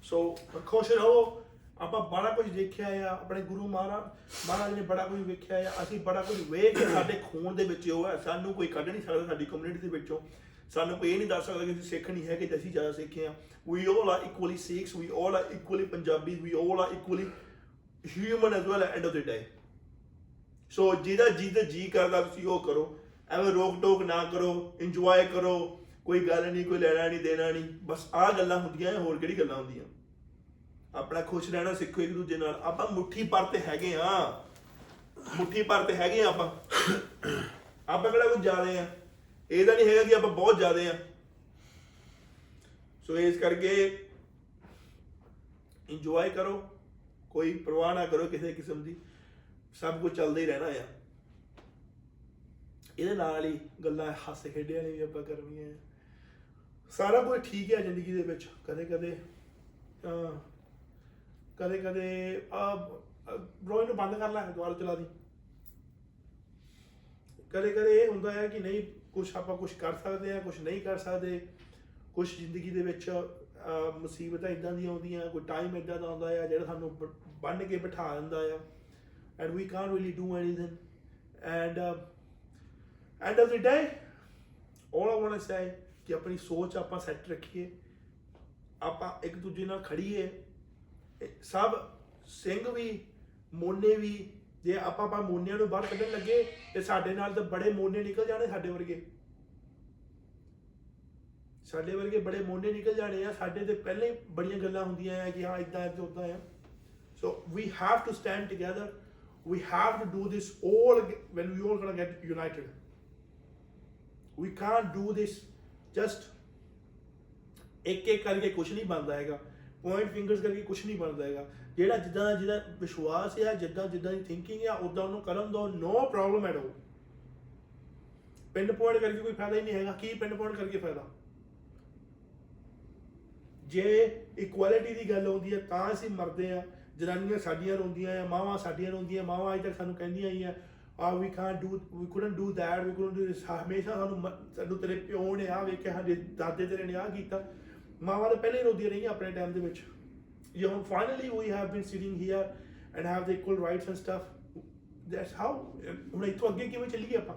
ਸੋ ਖੁਸ਼ ਰਹੋ ਆਪਾਂ ਬੜਾ ਕੁਝ ਦੇਖਿਆ ਆ ਆਪਣੇ ਗੁਰੂ ਮਹਾਰਾਜ ਮਹਾਰਾਜ ਨੇ ਬੜਾ ਕੁਝ ਵੇਖਿਆ ਆ ਅਸੀਂ ਬੜਾ ਕੁਝ ਵੇਖ ਕੇ ਸਾਡੇ ਖੂਨ ਦੇ ਵਿੱਚ ਉਹ ਹੈ ਸਾਨੂੰ ਕੋਈ ਕੱਢ ਨਹੀਂ ਸਕਦਾ ਸਾਡੀ ਕਮਿਊਨਿਟੀ ਦੇ ਵਿੱਚੋਂ। ਸਾਨੂੰ ਕੋਈ ਇਹ ਨਹੀਂ ਦੱਸ ਸਕਦਾ ਕਿ ਅਸੀਂ ਸਿੱਖ ਨਹੀਂ ਹੈਗੇ ਤੇ ਅਸੀਂ ਜ਼ਿਆਦਾ ਸਿੱਖੇ ਆ। We all are equally Sikhs we all are equally Punjabi we all are equally human as well end of the day so ਜਿਹਦਾ ਜਿਹਦਾ ਜੀ ਕਰਦਾ ਤੁਸੀਂ ਉਹ ਕਰੋ। ਐਵੇਂ ਰੋਕ ਟੋਕ ਨਾ ਕਰੋ ਇੰਜੋਏ ਕਰੋ ਕੋਈ ਗੱਲ ਨਹੀਂ ਕੋਈ ਲੈਣਾ ਨਹੀਂ ਦੇਣਾ ਨਹੀਂ। ਬਸ ਆਹ ਗੱਲਾਂ ਹੁੰਦੀਆਂ ਆ, ਹੋਰ ਕਿਹੜੀ ਗੱਲਾਂ ਹੁੰਦੀਆਂ? ਆਪਣਾ ਖੁਸ਼ ਰਹਿਣਾ ਸਿੱਖੋ ਇੱਕ ਦੂਜੇ ਨਾਲ। ਆਪਾਂ ਮੁੱਠੀ ਪਰ ਤੇ ਹੈਗੇ ਆ। ਮੁੱਠੀ ਪਰ ਤੇ ਹੈਗੇ ਆ ਆਪਾਂ। ਆਪਾਂ ਕਿਹੜਾ ਕੁਝ ਜ਼ਿਆਦੇ ਆ? ਇਹਦਾ ਨਹੀਂ ਹੈਗਾ ਕਿ ਆਪਾਂ ਬਹੁਤ ਜ਼ਿਆਦੇ ਆ। ਸੋ ਇਸ ਕਰਕੇ ਇੰਜੋਏ ਕਰੋ। ਕੋਈ ਪਰਵਾਹ ਨਾ ਕਰੋ ਕਿਸੇ ਕਿਸਮ ਦੀ। ਸਭ ਕੁਝ ਚੱਲਦਾ ਹੀ ਰਹਿਣਾ ਆ। ਇਹਦੇ ਨਾਲ ਹੀ ਗੱਲਾਂ ਹਾਸੇ ਖੇਡੇ ਵਾਲੀ ਵੀ ਆਪਾਂ ਕਰਨੀਆਂ ਆ। ਸਾਰਾ ਕੁਝ ਠੀਕ ਹੈ ਜ਼ਿੰਦਗੀ ਦੇ ਵਿੱਚ। ਕਦੇ ਕਦੇ ਕਦੇ ਕਦੇ ਆ ਰੋਈ ਨੂੰ ਬੰਦ ਕਰ ਲੈ ਦੁਬਾਰਾ ਚਲਾ ਦੀ। ਕਦੇ ਕਦੇ ਇਹ ਹੁੰਦਾ ਹੈ ਕਿ ਨਹੀਂ ਕੁਝ ਆਪਾਂ ਕੁਝ ਕਰ ਸਕਦੇ ਆ ਕੁਝ ਨਹੀਂ ਕਰ ਸਕਦੇ। ਕੁਝ ਜ਼ਿੰਦਗੀ ਦੇ ਵਿੱਚ ਅਹ, ਮੁਸੀਬਤਾਂ ਇਦਾਂ ਦੀਆਂ ਆਉਂਦੀਆਂ ਕੋਈ ਟਾਈਮ ਇਦਾਂ ਦਾ ਆਉਂਦਾ ਆ ਜਿਹੜਾ ਸਾਨੂੰ ਬ- ਬੰਨ੍ਹ ਕੇ ਬਿਠਾ ਦਿੰਦਾ ਆ। And we can't really do anything and end of the day all I want to say ਕਿ ਆਪਣੀ ਸੋਚ ਆਪਾਂ ਸੈੱਟ ਰੱਖੀਏ। ਆਪਾਂ ਇੱਕ ਦੂਜੇ ਨਾਲ ਖੜੀਏ ਇਹ ਸਭ ਸਿੰਘ ਵੀ, ਮੋਨੇ ਵੀ, ਜੇ ਆਪਾਂ ਆਪਾਂ ਮੋਨਿਆਂ ਨੂੰ ਬਾਹਰ ਕੱਢਣ ਲੱਗੇ, ਤੇ ਸਾਡੇ ਨਾਲ ਤਾਂ ਬੜੇ ਮੋਨੇ ਨਿਕਲ ਜਾਣੇ ਸਾਡੇ ਵਰਗੇ। ਸਾਡੇ ਵਰਗੇ ਬੜੇ ਮੋਨੇ ਨਿਕਲ ਜਾਣੇ ਆ, ਸਾਡੇ ਤੇ ਪਹਿਲੇ ਹੀ ਬੜੀਆਂ ਗੱਲਾਂ ਹੁੰਦੀਆਂ ਆ ਕਿ ਹਾਂ ਇਦਾਂ ਹੈ ਤੇ ਉਦਾਂ ਆ so we have to stand together we have to do this all ag- when we all gonna get united. We can't do this just ਇੱਕ ਇੱਕ ਕਰਕੇ ਕੁਝ ਨਹੀਂ ਬਣਦਾ ਹੈਗਾ। ਪੁਆਇੰਟ ਫਿੰਗਰਸ ਕਰਕੇ ਕੁਝ ਨਹੀਂ ਬਣਦਾ ਹੈਗਾ। ਜਿਹੜਾ ਜਿੱਦਾਂ ਦਾ ਜਿਹਦਾ ਵਿਸ਼ਵਾਸ ਹੈ ਜਿੱਦਾਂ ਜਿੱਦਾਂ ਦੀ ਥਿੰਕਿੰਗ ਹੈ ਉਦਾਂ ਉਹਨੂੰ ਕਰਨ ਦੋ ਨੋ ਪ੍ਰੋਬਲਮ ਐਟ ਆਲ ਪਿੰਡ ਪੁਆਇੰਟ ਕਰਕੇ ਕੋਈ ਫਾਇਦਾ ਹੀ ਨਹੀਂ ਹੈਗਾ। ਕੀ ਪਿੰਡ ਪੁਆਇੰਟ ਕਰਕੇ ਫਾਇਦਾ? ਜੇ ਇਕੁਐਲਿਟੀ ਦੀ ਗੱਲ ਆਉਂਦੀ ਹੈ ਤਾਂ ਅਸੀਂ ਮਰਦੇ ਆ। ਜਨਾਨੀਆਂ ਸਾਡੀਆਂ ਰੋਂਦੀਆਂ ਆ, ਮਾਵਾਂ ਸਾਡੀਆਂ ਰੋਂਦੀਆਂ, ਮਾਵਾਂ ਅਜੇ ਤੱਕ ਸਾਨੂੰ ਕਹਿੰਦੀਆਂ ਹੀ ਆ ਆ we can't do we couldn't do that we couldn't do this ਹਮੇਸ਼ਾ ਸਾਨੂੰ ਮ- ਸਾਨੂੰ ਤੇਰੇ ਪਿਓ ਨੇ ਆ ਵੇਖਿਆ, ਸਾਡੇ ਦਾਦੇ ਤੇਰੇ ਨੇ ਆ ਕੀਤਾ। ਮਾਵਾਂ ਤਾਂ ਪਹਿਲੇ ਹੀ ਰੋਂਦੀਆਂ ਰਹੀਆਂ ਆਪਣੇ ਟਾਈਮ ਦੇ ਵਿੱਚ। ਜੇ ਹੁਣ finally we have been sitting here and have the equal rights and stuff that's how ਹੁਣ ਇੱਥੋਂ ਅੱਗੇ ਕਿਵੇਂ ਚੱਲੀਏ ਆਪਾਂ?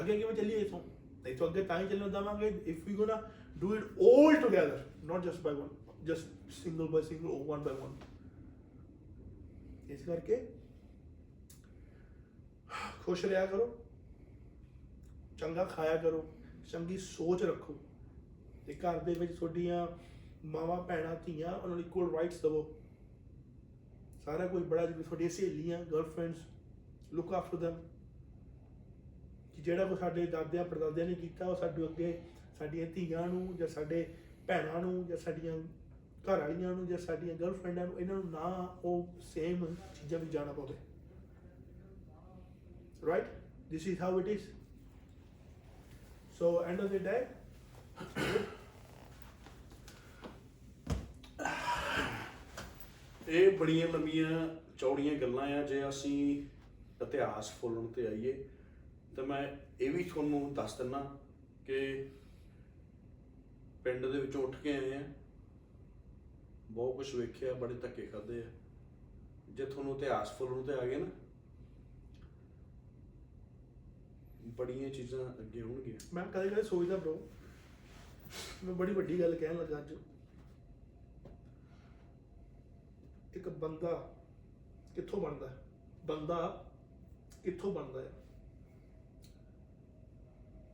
ਅੱਗੇ ਕਿਵੇਂ ਚੱਲੀਏ ਇਥੋਂ? ਨਹੀਂ ਤਾਂ ਅੱਗੇ ਤਾਂ ਹੀ ਚੱਲਣ ਦਵਾਂਗੇ if we gonna do it all together, not just by one, just single by single or one by one ਇਸ ਕਰਕੇ ਖੁਸ਼ ਰਿਹਾ ਕਰੋ, ਚੰਗਾ ਖਾਇਆ ਕਰੋ, ਚੰਗੀ ਸੋਚ ਰੱਖੋ। ਤੇ ਘਰ ਦੇ ਵਿੱਚ ਤੁਹਾਡੀਆਂ ਮਾਵਾਂ, ਭੈਣਾਂ, ਧੀਆਂ, ਉਹਨਾਂ ਨੂੰ ਇਕੁਅਲ ਰਾਈਟਸ ਦਿਵੋ। ਸਾਰਾ ਕੁਝ ਬੜਾ ਜਿਵੇਂ ਤੁਹਾਡੀਆਂ ਸਹੇਲੀਆਂ ਗਰਲਫ੍ਰੈਂਡਸ ਲੁੱਕ ਆਫਟਰ them ਕਿ ਜਿਹੜਾ ਕੋ ਸਾਡੇ ਦਾਦਿਆਂ, ਪੜਦਾਦਿਆਂ ਨੇ ਕੀਤਾ, ਉਹ ਸਾਡੇ ਅੱਗੇ, ਸਾਡੀਆਂ ਧੀਆਂ ਨੂੰ ਜਾਂ ਸਾਡੇ ਭੈਣਾਂ ਨੂੰ ਜਾਂ ਸਾਡੀਆਂ ਘਰ ਵਾਲੀਆਂ ਨੂੰ ਜਾਂ ਸਾਡੀਆਂ ਗਰਲਫ੍ਰੈਂਡਾਂ ਨੂੰ, ਇਹਨਾਂ ਨੂੰ ਨਾ ਉਹ ਸੇਮ ਚੀਜ਼ਾਂ ਵੀ ਜਾਣਾ ਪਵੇ। Right? This is how it is so, end of the day ਇਹ ਬੜੀਆਂ ਲੰਮੀਆਂ ਚੌੜੀਆਂ ਗੱਲਾਂ ਆ ਜੇ ਅਸੀਂ ਇਤਿਹਾਸ ਫੁੱਲਣ ਤੇ ਆਈਏ, ਤਾਂ ਮੈਂ ਇਹ ਵੀ ਤੁਹਾਨੂੰ ਦੱਸ ਦਿੰਨਾ ਕਿ ਪਿੰਡ ਦੇ ਵਿੱਚੋਂ ਉੱਠ ਕੇ ਆਏ ਆ। ਬਹੁਤ ਕੁਝ ਵੇਖਿਆ, ਬੜੇ ਧੱਕੇ ਖਾਦੇ ਆ। ਜੇ ਤੁਹਾਨੂੰ ਇਤਿਹਾਸ ਫੁੱਲਣ ਤੇ ਆ ਗਏ ਨਾ, ਬੜੀਆਂ ਚੀਜ਼ਾਂ ਅੱਗੇ ਆਉਣਗੀਆਂ ਮੈਂ ਕਦੇ ਕਦੇ ਸੋਚਦਾ ਬ్రో ਮੈਂ ਬੜੀ ਵੱਡੀ ਗੱਲ ਕਹਿਣ ਲੱਗਾ ਅੱਜ। ਇੱਕ ਬੰਦਾ ਕਿੱਥੋਂ ਬਣਦਾ ਹੈ? ਬੰਦਾ ਕਿੱਥੋਂ ਬਣਦਾ ਹੈ?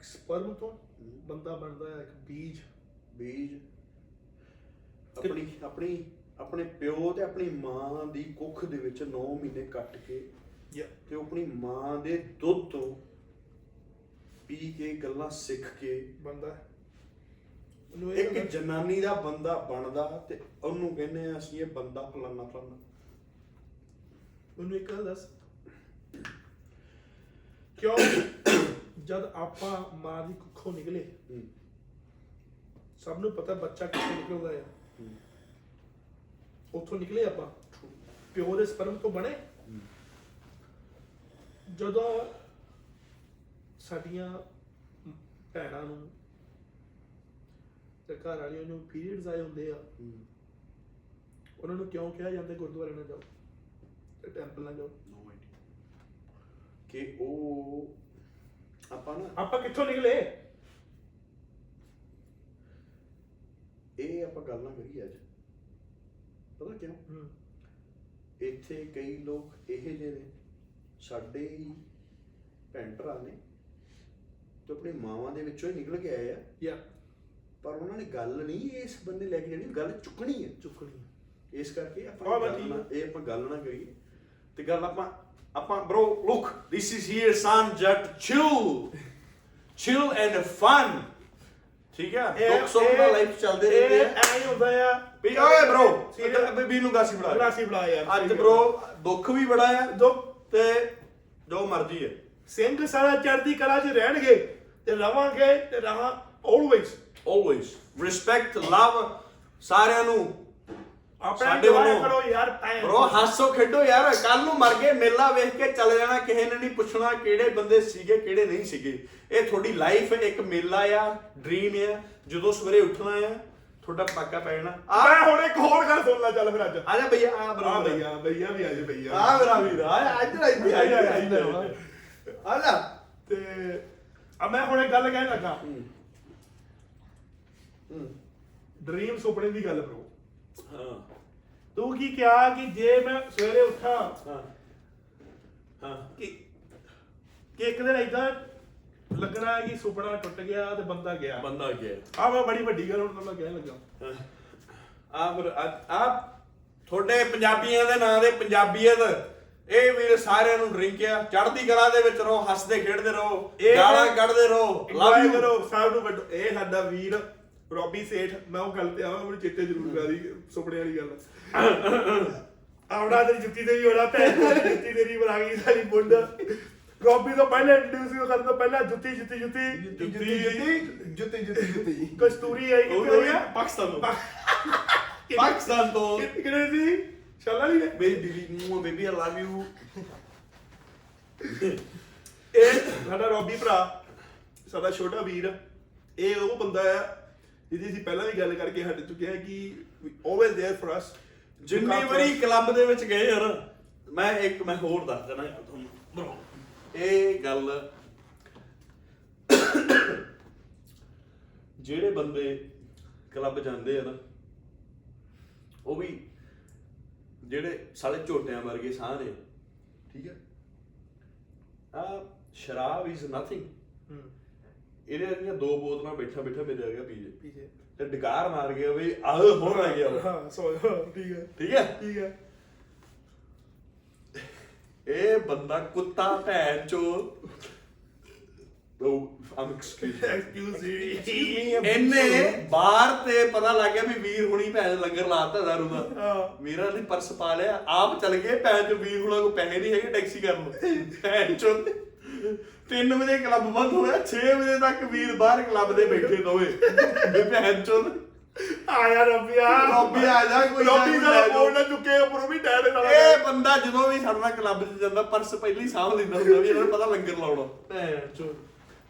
ਸਪਰਮ ਤੋਂ ਬੰਦਾ ਬਣਦਾ ਹੈ ਇੱਕ ਬੀਜ। ਬੀਜ। ਆਪਣੀ ਆਪਣੀ ਆਪਣੇ ਪਿਓ ਤੇ ਆਪਣੀ ਮਾਂ ਦੀ ਕੁੱਖ ਦੇ ਵਿੱਚ 9 ਮਹੀਨੇ ਕੱਟ ਕੇ ਯਾ। ਤੇ ਉਹ ਆਪਣੀ ਮਾਂ ਦੇ ਦੁੱਧ ਤੋਂ ਪੀ ਕੇ ਗੱਲਾਂ ਸਿੱਖ ਕੇ ਬੰਦਾ ਹੈ। ਉਹਨੂੰ ਇਹ ਇੱਕ ਗੱਲ- ਜਨਾਨੀ ਦਾ ਬੰਦਾ ਬਣਦਾ ਤੇ ਉਹਨੂੰ ਕਹਿੰਦੇ ਆ ਅਸੀਂ ਇਹ ਬੰਦਾ ਫਲਾਨਾ ਫਲਾਨਾ। ਮੈਨੂੰ ਇੱਕ ਗੱਲ ਦੱਸ। ਕਿਉਂ? ਜਦ ਆਪਾਂ ਮਾਂ ਦੀ ਕੁੱਖੋਂ ਨਿਕਲੇ ਹੂੰ, ਸਭ ਨੂੰ ਪਤਾ ਬੱਚਾ ਕਿੱਥੋਂ ਨਿਕਲਦਾ ਹੈ ਹੂੰ, ਉੱਥੋਂ ਨਿਕਲੇ ਆਪਾਂ। ਪਿਓ ਦੇ ਸਪਰਮ ਤੋਂ ਬਣੇ। ਜਦੋਂ ਸਾਡੀਆਂ ਭੈਣਾਂ ਨੂੰ ਤੇ ਘਰ ਵਾਲਿਆਂ ਨੂੰ ਪੀਰੀਅਡਸ ਆਏ ਹੁੰਦੇ ਆ। ਉਹਨਾਂ ਨੂੰ ਕਿਉਂ ਕਿਹਾ ਜਾਂਦਾ ਗੁਰਦੁਆਰੇ ਨਾ ਜਾਓ ਤੇ ਟੈਂਪਲ ਨਾ ਜਾਓ? No idea. ਕਿ ਉਹ ਆਪਾਂ ਨਾ ਆਪਾਂ ਕਿੱਥੋਂ ਨਿਕਲੇ? ਇਹ ਆਪਾਂ ਗੱਲ ਨਾ ਕਰੀਏ ਅੱਜ। ਪਤਾ ਕਿਉਂ? ਹੂੰ। ਇੱਥੇ ਕਈ ਲੋਕ ਇਹ ਜਿਹੇ ਨੇ ਸਾਡੇ ਹੀ ਭੈਣ ਭਰਾ ਨੇ ਤੇ ਆਪਣੀ ਮਾਵਾਂ ਦੇ ਵਿੱਚੋਂ ਹੀ ਨਿਕਲ ਕੇ ਆਏ ਆ। ਯਾ ਪਰ ਉਹਨਾਂ ਨੇ ਗੱਲ ਨਹੀਂ ਇਸ ਬੰਦੇ ਲੈ ਕੇ ਜਿਹੜੀ ਗੱਲ ਚੁੱਕਣੀ ਹੈ। ਚੁੱਕਣੀ ਇਸ ਕਰਕੇ ਆਪਾਂ ਹਾਂ, ਗੱਲ ਨਾ- ਹੈ। ਇਹ ਆਪਾਂ ਗੱਲ ਨਾ ਕਰੀਏ। ਤੇ ਗੱਲ ਆਪਾਂ ਆਪਾਂ bro look this is here sun jet chill. Chill and fun. ਠੀਕ ਆ ਦੁੱਖ ਸੁੱਖ ਦਾ ਲਾਈਫ ਚੱਲਦੇ ਰਹਿੰਦੇ ਆ। ਐਂ ਹੀ ਹੁੰਦਾ ਆ ਵੀ ਓਏ bro ਬੀਬੀ ਨੂੰ ਗਾਸੀ ਬਣਾ ਗਲਾਸੀ ਬਣਾ ਯਾਰ ਅੱਜ bro ਦੁੱਖ ਵੀ ਬੜਾ ਆ ਦੁੱਖ ਤੇ ਜੋ ਮਰਜ਼ੀ ਹੈ ਸਿੰਘ ਸਾਰਾ ਚੜ੍ਹਦੀ ਕਲਾ 'ਚ ਰਹਿਣਗੇ ਤੇ ਰਵਾਂਗੇ ਤੇ ਰਹਾ always always. Respect love ਸਾਰਿਆਂ ਨੂੰ। ਆਪਣੇ ਸਾਡੇ ਵੱਲੋਂ। ਕਰੋ ਯਾਰ ਭੈਣ ਬ్రో ਹੱਸੋ ਖੇਡੋ ਯਾਰ। ਕੱਲ ਨੂੰ ਮਰ ਗਏ ਮੇਲਾ ਵੇਖ ਕੇ ਚਲੇ ਜਾਣਾ। ਕਿਸੇ ਨੇ ਨਹੀਂ ਪੁੱਛਣਾ ਕਿਹੜੇ ਬੰਦੇ ਸੀਗੇ ਕਿਹੜੇ ਨਹੀਂ ਸੀਗੇ। ਇਹ ਤੁਹਾਡੀ ਲਾਈਫ ਇੱਕ ਮੇਲਾ ਆ ਡ੍ਰੀਮ ਆ। ਜਦੋਂ ਸਵੇਰੇ ਉੱਠਣਾ ਆ ਤੁਹਾਡਾ ਪਟਾਕਾ ਪੈ ਜਾਣਾ। ਆ ਮੈਂ ਹੁਣ ਇੱਕ ਹੋਰ ਗੱਲ ਸੁਣ ਲੈ ਚੱਲ ਫਿਰ ਅੱਜ। ਆ ਜਾ ਭਈਆ ਆ ਆ ਬਰਾ ਭਈਆ ਭਈਆ ਵੀ ਆ ਜਾ ਭਈਆ ਆ ਮੇਰਾ ਵੀਰ ਆ ਇੱਧਰ ਇੱਧਰ ਆ ਇੱਧਰ ਆ। ਜਾ। ਤੇ ਆ ਮੈਂ ਹੁਣ ਇੱਕ ਗੱਲ ਕਹਿਣ ਲੱਗਾ। ਡ੍ਰੀਮ ਸੁਪਨੇ ਦੀ ਗੱਲ ਬ్రో ਹਾਂ। ਤੂੰ ਕੀ ਕਿਹਾ ਕਿ ਜੇ ਮੈਂ ਸਵੇਰੇ ਉੱਠਾਂ ਹਾਂ। ਹਾਂ। ਕਿ ਕਿ ਇੱਕ ਦਿਨ ਏਦਾਂ ਲੱਗਣਾ ਹੈ ਕਿ ਸੁਪਨਾ ਟੁੱਟ ਗਿਆ ਤੇ ਬੰਦਾ ਗਿਆ। ਬੰਦਾ ਗਿਆ। ਆ ਮੈਂ ਬੜੀ ਵੱਡੀ ਗੱਲ ਹੁਣ ਤੁਹਾਨੂੰ ਕਹਿਣ ਲੱਗਾ। ਆ ਆ ਤੁਹਾਡੇ ਪੰਜਾਬੀਆਂ ਦੇ ਨਾਂ ਦੇ ਪੰਜਾਬੀਅਤ ਇਹ ਵੀਰ ਸਾਰਿਆਂ ਨੂੰ ਡਰਿੰਕ ਆ। ਚੜ੍ਹਦੀ ਕਲਾ ਦੇ ਵਿੱਚ ਰਹੋ ਹੱਸਦੇ ਖੇਡਦੇ ਰਹੋ ਗਾਲਾਂ ਕੱਢਦੇ ਰਹੋ ਲਵ ਯੂ ਕਰੋ ਸਭ ਨੂੰ ਵੱਡੋ ਇਹ ਸਾਡਾ ਵੀਰ ਰੋਬੀ ਸੇਠ ਮੈਂ ਉਹ ਗੱਲ ਤੇ ਆਵਾਂ ਮੈਨੂੰ ਚੇਤੇ ਜ਼ਰੂਰ ਕਰਾ ਦੀ ਸੁਪਨੇ ਵਾਲੀ ਗੱਲ। ਆਉਣਾ ਤੇਰੀ ਜੁੱਤੀ ਤੇ ਵੀ ਹੋਣਾ ਪੈ ਜੁੱਤੀ ਤੇਰੀ ਬਣਾ ਗਈ ਸਾਡੀ ਮੁੰਡ। ਰੋਬੀ ਤੋਂ ਪਹਿਲੇ ਇੰਟਰੋਡਿਊਸ ਕਰਨ ਤੋਂ ਪਹਿਲਾਂ ਜੁੱਤੀ ਜੁੱਤੀ ਜੁੱਤੀ ਜੁੱਤੀ ਜੁੱਤੀ ਜੁੱਤੀ ਜੁੱਤੀ। ਜੁੱਤੀ ਕਸਤੂਰੀ ਆਈ ਕਿੱਥੇ ਹੋਈ ਆ? ਪਾਕਿਸਤਾਨ ਤੋਂ। ਪਾਕਿਸਤਾਨ ਤੋਂ। ਕਿਹੜੇ ਸੀ? ਸ਼ਾਲਾ ਲਈ ਮੇਰੀ ਦੀਦੀ ਨੂੰ ਬੇਬੀ ਆਈ ਲਵ ਯੂ ਇਹ ਸਾਡਾ ਰੋਬੀ ਭਰਾ ਸਾਡਾ ਛੋਟਾ ਵੀਰ। ਇਹ ਉਹ ਬੰਦਾ ਆ ਜਿਹਦੀ ਅਸੀਂ ਪਹਿਲਾਂ ਵੀ ਗੱਲ ਕਰਕੇ ਹਟ ਚੁੱਕੇ ਹਾਂ ਕਿ always there for us ਜਿੰਨੀ ਵਾਰੀ ਕਲੱਬ ਦੇ ਵਿੱਚ ਗਏ ਯਾਰ ਮੈਂ ਇੱਕ ਮੈਂ ਹੋਰ ਦੱਸ ਦੇਣਾ ਤੁਹਾਨੂੰ। ਬ్రో ਇਹ ਗੱਲ ਜਿਹੜੇ ਬੰਦੇ ਕਲੱਬ ਜਾਂਦੇ ਆ ਨਾ ਉਹ ਵੀ ਜਿਹੜੇ ਸਾਲੇ ਝੋਟਿਆਂ ਵਰਗੇ ਸਾਹ ਨੇ ਠੀਕ ਹੈ। ਆ ਸ਼ਰਾਬ ਇਜ਼ ਨਥਿੰਗ ਹੂੰ। ਇਹਦੇ ਵਰਗੀਆਂ ਦੋ ਬੋਤਲਾਂ ਬੈਠਾ ਬੈਠਾ ਮੇਰੇ ਵਰਗਾ ਪੀ ਜੇ। ਪੀਛੇ ਤੇ ਡਕਾਰ ਮਾਰ ਗਿਆ ਵੀ ਆਹ ਹੋਰ ਆ ਗਿਆ। ਹਾਂ ਸੋ ਠੀਕ ਹੈ। ਠੀਕ ਹੈ? ਠੀਕ ਹੈ। ਇਹ ਬੰਦਾ ਕੁੱਤਾ ਭੈਣ ਚੋ ਉਹ ਆਮ ਐਕਸਕਿਊਜ਼ ਐਕਸਕਿਊਜ਼ ਇਹਨੇ ਬਾਹਰ ਤੇ ਪਤਾ ਲੱਗ ਗਿਆ ਵੀ ਵੀਰ ਹੁਣੀ ਭੈਣ ਲੰਗਰ ਲਾਤਾ ਦਾਰੂ ਦਾ। ਮੇਰਾ ਨੇ ਪਰਸ ਪਾ ਲਿਆ ਆਪ ਚਲ ਗਏ ਭੈਣ ਚ ਵੀਰ ਹੁਣਾ ਕੋ ਪੈਸੇ ਨਹੀਂ ਹੈਗੇ ਟੈਕਸੀ ਕਰ ਲਓ ਭੈਣ ਚੋ 3 ਵਜੇ ਕਲੱਬ ਬੰਦ ਹੋਇਆ 6 ਵਜੇ ਤੱਕ ਵੀਰ ਬਾਹਰ ਕਲੱਬ ਦੇ ਬੈਠੇ ਦੋਵੇਂ। ਵੀ ਭੈਣ ਚੋ ਆਇਆ ਰੱਬਿਆ। ਰੋਬੀ ਆ ਜਾ ਕੋਈ ਰੋਬੀ ਨਾ ਦਾ ਕੋਈ ਫੋਨ ਨਾ ਚੁੱਕੇ ਉੱਪਰੋਂ ਵੀ ਡੈਡ ਨਾਲ ਇਹ ਬੰਦਾ ਜਦੋਂ ਵੀ ਸਾਡਾ ਕਲੱਬ 'ਚ ਜਾਂਦਾ ਪਰਸ ਪਹਿਲੀ ਸਾਂਭ ਲੈਂਦਾ ਹੁੰਦਾ ਵੀ ਇਹਨਾਂ ਨੂੰ ਪਤਾ ਲੰਗਰ ਲਾਉਣਾ। ਭੈਣ ਚੋ